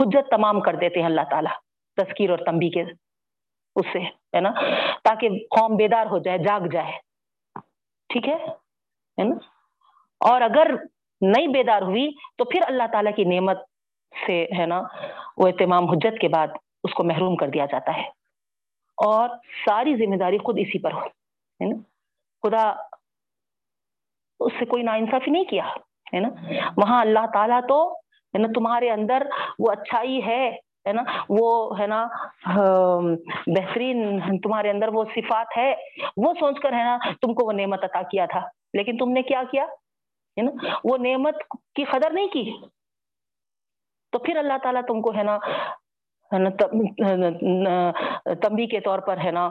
حجت تمام کر دیتے ہیں اللہ تعالیٰ، تذکیر اور تمبی کے اس سے ہے نا؟ تاکہ قوم بیدار ہو جائے، جاگ جائے۔ ٹھیک ہے؟ نا؟ اور اگر نہیں بیدار ہوئی تو پھر اللہ تعالیٰ کی نعمت سے، ہے نا، وہ اہتمام، حجت کے بعد اس کو محروم کر دیا جاتا ہے۔ اور ساری ذمہ داری خود اسی پر ہو ہے نا؟ خدا اس سے کوئی نا انصافی نہیں کیا، ہے نا؟ وہاں اللہ تعالیٰ تو، ہے نا، تمہارے اندر وہ اچھائی ہے۔ ہے نا وہ ہے نا بہترین تمہارے اندر وہ صفات ہے وہ سوچ کر ہے نا تم کو وہ نعمت عطا کیا تھا لیکن تم نے کیا کیا ہے نا وہ نعمت کی قدر نہیں کی تو پھر اللہ تعالیٰ تم کو ہے نا تمبی کے طور پر ہے نا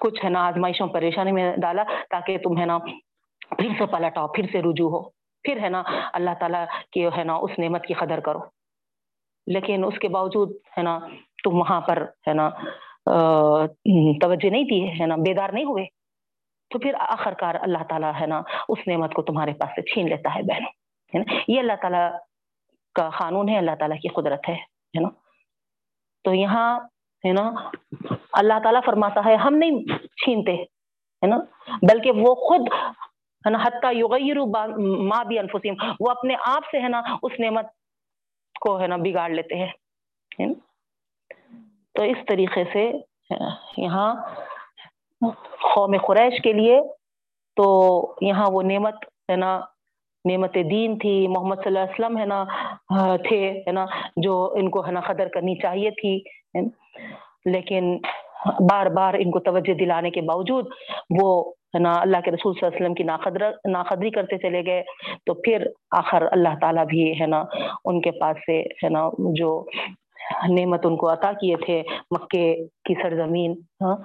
کچھ ہے نا آزمائشوں پریشانی میں ڈالا تاکہ تم ہے نا پھر سے پلٹ آؤ پھر سے رجوع ہو پھر ہے نا اللہ تعالیٰ کی ہے نا اس نعمت کی قدر کرو لیکن اس کے باوجود ہے نا تم وہاں پر ہے نا توجہ نہیں دی ہے نا، بیدار نہیں ہوئے۔ تو پھر آخر کار اللہ تعالیٰ ہے نا اس نعمت کو تمہارے پاس سے چھین لیتا ہے بہنوں، ہے نا۔ یہ اللہ تعالیٰ کا قانون ہے، اللہ تعالیٰ کی قدرت ہے نا۔ تو یہاں ہے نا اللہ تعالیٰ فرماتا ہے، ہم نہیں چھینتے، ہے نا۔ بلکہ وہ خود، ہے نا، حتیٰ یغیر ماں بھی انفسیم وہ اپنے آپ سے ہے نا اس نعمت کو ہے نا بگاڑ لیتے ہیں۔ تو اس طریقے سے یہاں قوم قریش کے لیے تو یہاں وہ نعمت ہے نا، نعمت دین تھی۔ محمد صلی اللہ علیہ وسلم ہے نا تھے، ہے نا، جو ان کو ہے نا قدر کرنی چاہیے تھی۔ لیکن بار بار ان کو توجہ دلانے کے باوجود وہ ہے نا اللہ کے رسول صلی اللہ علیہ وسلم کی ناقدر، ناقدری کرتے چلے گئے، تو پھر آخر اللہ تعالیٰ بھی ہے نا ان کے پاس سے ہے نا جو نعمت ان کو عطا کیے تھے، مکے کی سرزمین ہاں،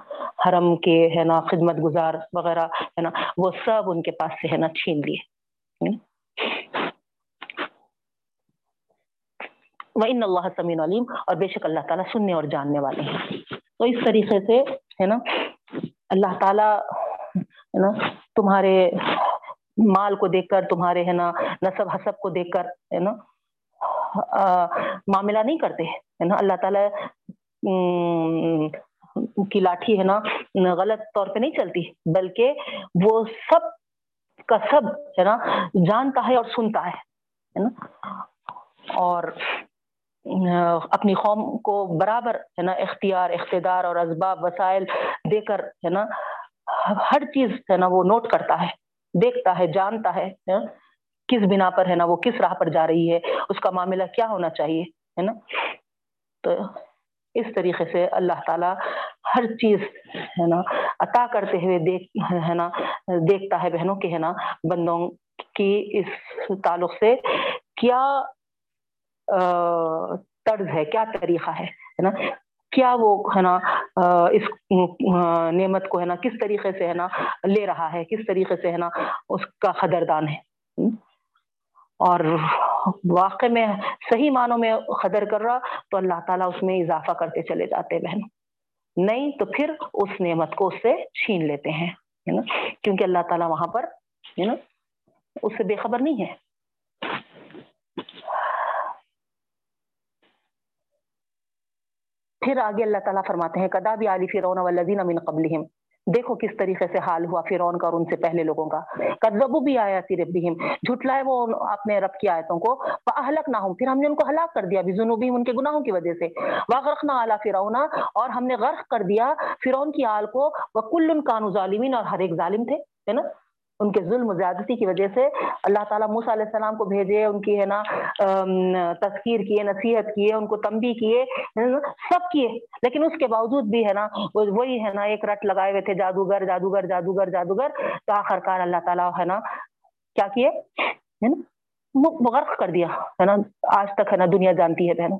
حرم کے ہے نا خدمت گزار وغیرہ، ہے نا، وہ سب ان کے پاس سے ہے نا چھین لیے۔ وہ اللہ سمین علیم اور بے شک اللہ تعالیٰ سننے اور جاننے والے ہیں۔ تو اس طریقے سے ہے نا اللہ تعالیٰ ہے نا تمہارے مال کو دیکھ کر، تمہارے، ہے نا، نصب، حسب کو دیکھ کر، ہے نا معاملہ نہیں کرتے، ہے نا، اللہ تعالیٰ کی لاٹھی، ہے نا، غلط طور پہ نہیں چلتی، بلکہ وہ سب کا سب، ہے نا، جانتا ہے اور سنتا ہے نا، اور اپنی قوم کو برابر، ہے نا، اختیار، اقتدار اور اسباب، وسائل دے کر، ہے نا ہر چیز ہے نا وہ نوٹ کرتا ہے، دیکھتا ہے، جانتا ہے کس بنا پر ہے نا وہ، کس راہ پر جا رہی ہے؟ اس کا معاملہ کیا ہونا چاہیے؟ ہے نا؟ تو اس طریقے سے اللہ تعالیٰ ہر چیز ہے نا عطا کرتے ہوئے دیکھ، ہے نا؟ دیکھتا ہے بہنوں کے ہے نا؟ بندوں کی اس تعلق سے کیا طرز ہے، کیا طریقہ ہے نا؟ کیا وہ ہے نا اس نعمت کو ہے نا کس طریقے سے ہے نا لے رہا ہے، کس طریقے سے ہے نا اس کا قدردان ہے۔ اور واقع میں صحیح معنوں میں قدر کر رہا تو اللہ تعالیٰ اس میں اضافہ کرتے چلے جاتے بہن۔ نہیں تو پھر اس نعمت کو اس سے چھین لیتے ہیں نا؟ کیونکہ اللہ تعالیٰ وہاں پر، ہے نا، اس سے بے خبر نہیں ہے۔ پھر آگے اللہ تعالیٰ فرماتے ہیں کدا بھی علی فرون والذین من قبلہم دیکھو کس طریقے سے حال ہوا فرعون کا اور ان سے پہلے لوگوں کا۔ کذبو بھی آیا سی ربہم جھٹلائے وہ اپنے رب کی آیتوں کو۔ فاہلک نہ پھر ہم نے ان کو ہلاک کر دیا بذنوبہم ان کے گناہوں کی وجہ سے۔ واغرقنا علی فرعون۔ اور ہم نے غرق کر دیا فرعون کی آل کو۔ وکل کانوا ظالمین اور ہر ایک ظالم تھے، ہے نا؟ ان کے ظلم و زیادتی کی وجہ سے اللہ تعالیٰ موسیٰ علیہ السلام کو بھیجے ان کی ہے نا تذکیر کیے نصیحت کیے ان کو تنبیہ کیے سب کیے لیکن اس کے باوجود بھی ہے نا وہی ہے نا ایک رٹ لگائے ہوئے تھے جادوگر جادوگر جادوگر جادوگر تو آخر کار اللہ تعالیٰ ہے نا کیا کیے ہے نا غرق کر دیا ہے نا آج تک ہے نا دنیا جانتی ہے بہن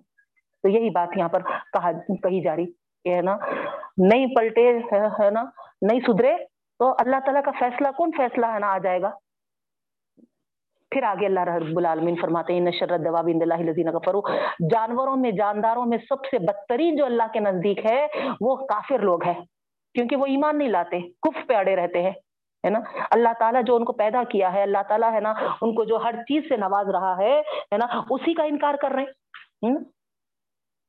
تو یہی بات یہاں پر کہا کہی جا رہی کہ ہے نا نہیں پلٹے ہے نا نہیں سدھرے تو اللہ تعالیٰ کا فیصلہ، کون فیصلہ ہے نا آ جائے گا؟ پھر آگے اللہ رب العالمین فرماتے ہیں نشرت دواب اللہ لذین کفروا. جانوروں میں، جانداروں میں سب سے بدترین جو اللہ کے نزدیک ہے، وہ کافر لوگ ہیں، کیونکہ وہ ایمان نہیں لاتے کف پہ اڑے رہتے ہیں، ہے نا؟ اللہ تعالیٰ جو ان کو پیدا کیا ہے، اللہ تعالیٰ ہے نا، ان کو جو ہر چیز سے نواز رہا ہے ہے نا، اسی کا انکار کر رہے ہیں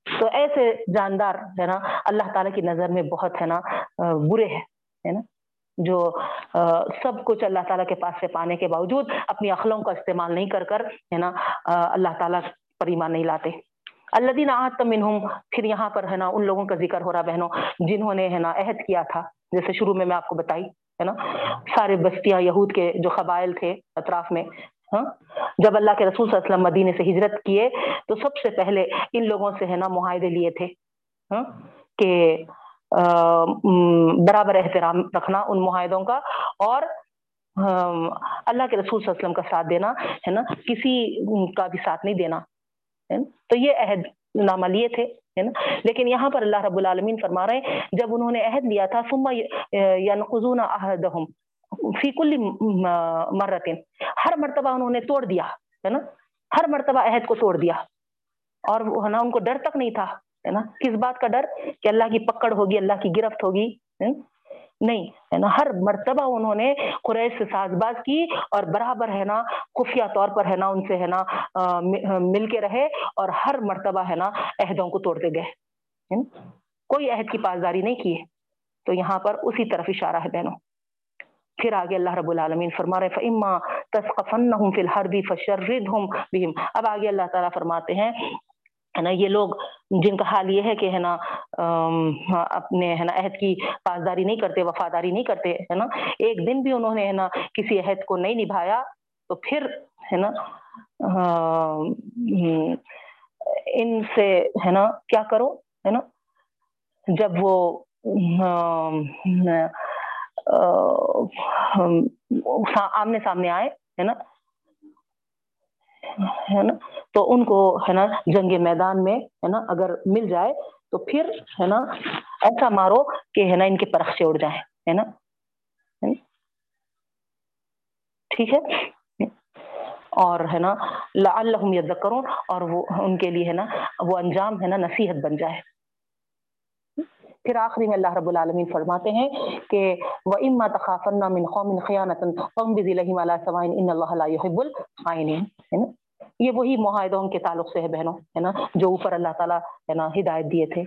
تو ایسے جاندار، ہے نا، اللہ تعالیٰ کی نظر میں بہت، ہے نا برے ہے نا؟ جو سب کچھ اللہ تعالیٰ کے پاس سے پانے کے باوجود اپنی عقلوں کا استعمال نہیں کر کر، ہے نا اللہ تعالیٰ پر ایمان نہیں لاتے۔ اللہ دین منہم، پھر یہاں پر، ہے نا، ان لوگوں کا ذکر ہو رہا بہنوں، جنہوں نے، ہے نا، عہد کیا تھا۔ جیسے شروع میں میں آپ کو بتائی، ہے نا، سارے بستیاں یہود کے جو قبائل تھے اطراف میں ہاں جب اللہ کے رسول صلی اللہ علیہ وسلم مدینے سے ہجرت کیے تو سب سے پہلے ان لوگوں سے، ہے نا، معاہدے لیے تھے ہاں کہ برابر احترام رکھنا ان معاہدوں کا اور اللہ کے رسول صلی اللہ علیہ وسلم کا ساتھ دینا، ہے نا؟ کسی کا بھی ساتھ نہیں دینا تو یہ عہد نامہ لیے تھے، ہے نا؟ لیکن یہاں پر اللہ رب العالمین فرما رہے ہیں، جب انہوں نے عہد لیا تھا، ثم ینقضون عہدہم فی کل مرتن ہر مرتبہ انہوں نے توڑ دیا، ہے نا؟ ہر مرتبہ عہد کو توڑ دیا، اور ہے نا، ان کو ڈر تک نہیں تھا۔ ہے نا؟ کس بات کا ڈر؟ کہ اللہ کی پکڑ ہوگی، اللہ کی گرفت ہوگی نہیں، ہے نا؟ ہر مرتبہ انہوں نے قریش سے ساز باز کی اور برابر ہے نا، خفیہ طور پر ہے نا، ان سے ہے نا مل کے رہے اور ہر مرتبہ ہے نا، عہدوں کو توڑتے گئے کوئی عہد کی پاسداری نہیں کی تو یہاں پر اسی طرف اشارہ ہے بہنوں۔ پھر آگے اللہ رب العالمین فرما رہے فعما تصقفنہم فی الحربی فشردہم بہم اب آگے اللہ تعالیٰ فرماتے ہیں ہے نا، یہ لوگ جن کا حال یہ ہے کہ ہے نا اپنے ہے نا عہد کی پاسداری نہیں کرتے، وفاداری نہیں کرتے، ہے نا، ایک دن بھی انہوں نے ہے نا کسی عہد کو نہیں نبھایا تو پھر ہے نا ان سے ہے نا کیا کرو، ہے نا، جب وہ آمنے سامنے آئے، ہے نا ہے نا؟ تو ان کو ہے نا جنگ میدان میں ہے نا اگر مل جائے تو پھر ہے نا ایسا مارو کہ ہے نا ان کے پرخ سے اڑ جائیں، ہے نا؟ ٹھیک ہے؟ اور ہے نا لعلہم یذکرون اور وہ ان کے لیے ہے نا وہ انجام ہے نا نصیحت بن جائے۔ پھر آخری میں اللہ رب العالمین فرماتے ہیں کہ وہ وَإِمَّا تَخَافَنَّ مِنْ قَوْمٍ خِيَانَةً فَانْبِذْ إِلَيْهِمْ عَلَى سَوَاءٍ إِنَّ اللَّهَ لَا يُحِبُّ الْخَائِنِينَ ہے نا؟ یہ وہی معاہدوں کے تعلق سے ہے بہنوں، ہے نا؟ جو اوپر اللہ تعالیٰ، ہے نا، ہدایت دیے تھے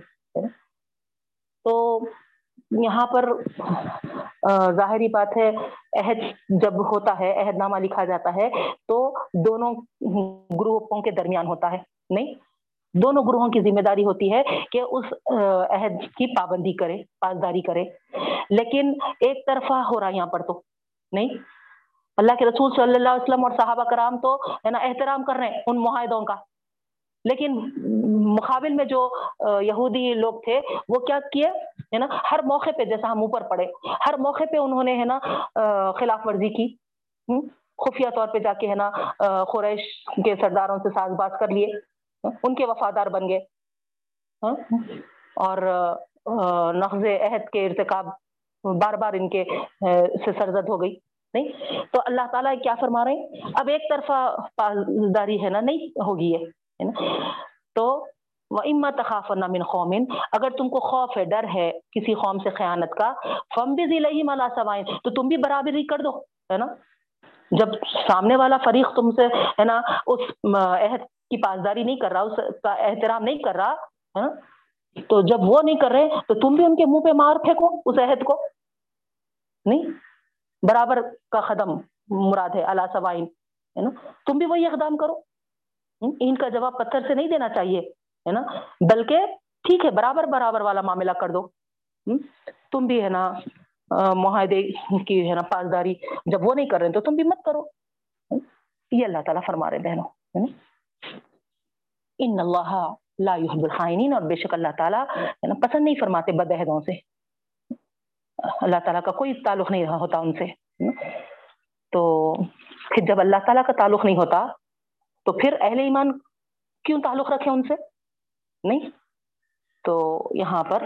تو یہاں پر ظاہری بات ہے، عہد جب ہوتا ہے، عہد نامہ لکھا جاتا ہے، تو دونوں گروپوں کے درمیان ہوتا ہے، نہیں؟ دونوں گروہوں کی ذمہ داری ہوتی ہے کہ اس عہد کی پابندی کرے، پاسداری کرے۔ لیکن ایک طرفہ ہو رہا یہاں پر تو، نہیں؟ اللہ کے رسول صلی اللہ علیہ وسلم اور صحابہ کرام تو، ہے نا، احترام کر رہے ہیں ان معاہدوں کا۔ لیکن مقابل میں جو یہودی لوگ تھے، وہ کیا کیے؟ ہے نا، ہر موقع پہ، جیسا ہم اوپر پڑے، ہر موقع پہ انہوں نے، ہے نا خلاف ورزی کی۔ خفیہ طور پہ جا کے، ہے نا قریش کے سرداروں سے ساز باز کر لیے۔ ان کے وفادار بن گئے۔ ہاں؟ اور نقض عہد کے ارتکاب بار بار ان کے سے سرزد ہو گئی۔ نہیں؟ تو اللہ تعالیٰ کیا فرما رہے ہیں؟ اب ایک طرفہ پاسداری ہے نا؟ نہیں ہوگی ہے نا؟ تو اما تخاف من قومن اگر تم کو خوف ہے، ڈر ہے کسی قوم سے خیانت کا فم بھی ضلع ملا سوائیں تو تم بھی برابری کر دو، ہے نا؟ جب سامنے والا فریق تم سے، ہے نا، اس عہد کی پاسداری نہیں کر رہا، اس کا احترام نہیں کر رہا ہاں؟ تو جب وہ نہیں کر رہے، تو تم بھی ان کے منہ پہ مار پھینکو اس عہد کو۔ نہیں؟ برابر کا قدم مراد ہے اللہ سوائن ہے نا؟ تم بھی وہی اقدام کرو۔ ان کا جواب پتھر سے نہیں دینا چاہیے، ہے نا؟ بلکہ ٹھیک ہے، برابر برابر والا معاملہ کر دو۔ تم بھی ہے نا معاہدے کی ہے نا پاسداری جب وہ نہیں کر رہے تو تم بھی مت کرو۔ یہ اللہ تعالیٰ فرما رہے بہنوں ان اللہ لا يحب الخائنین اور بے شک اللہ تعالیٰ یعنی پسند نہیں فرماتے بدہدوں سے۔ اللہ تعالیٰ کا کوئی تعلق نہیں رہا ہوتا ان سے۔ تو پھر جب اللہ تعالیٰ کا تعلق نہیں ہوتا، تو پھر اہل ایمان کیوں تعلق رکھے ان سے؟ نہیں۔ تو یہاں پر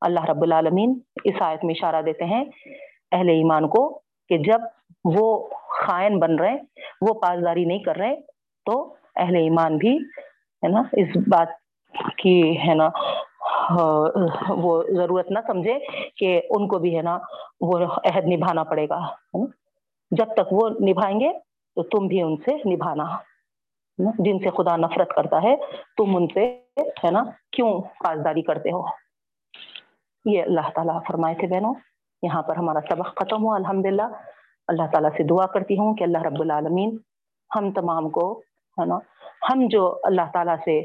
اللہ رب العالمین اس آیت میں اشارہ دیتے ہیں اہل ایمان کو کہ جب وہ خائن بن رہے وہ پاسداری نہیں کر رہے، تو اہل ایمان بھی، ہے نا، اس بات کی، ہے نا وہ ضرورت نہ سمجھے کہ ان کو بھی، ہے نا، وہ عہد نبھانا پڑے گا جب تک وہ نبھائیں گے تو تم بھی ان سے نبھانا جن سے خدا نفرت کرتا ہے، تم ان سے، ہے نا، کیوں پاسداری کرتے ہو؟ یہ اللہ تعالیٰ فرمائے تھے بہنوں۔ یہاں پر ہمارا سبق ختم ہوا الحمد للہ اللہ تعالیٰ سے دعا کرتی ہوں کہ اللہ رب العالمین ہم تمام کو ہے نا؟ ہم جو اللہ تعالیٰ سے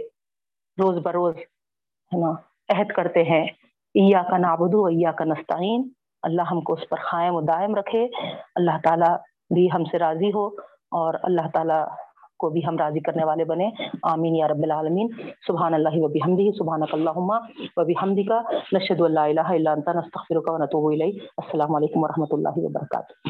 روز بروز ہے نا، عہد کرتے ہیں ایا کا نابدو ایا کا نستعین، اللہ ہم کو اس پر قائم و دائم رکھے، اللہ تعالیٰ بھی ہم سے راضی ہو اور اللہ تعالیٰ کو بھی ہم راضی کرنے والے بنے۔ آمین یا رب العالمین۔ سبحان اللہ و بحمدہ، سبحانک اللہم و بحمدک، نشہد اللہ الہ الا انت، نستغفرک و نتوب الیک۔ السلام علیکم و اللہ وبرکاتہ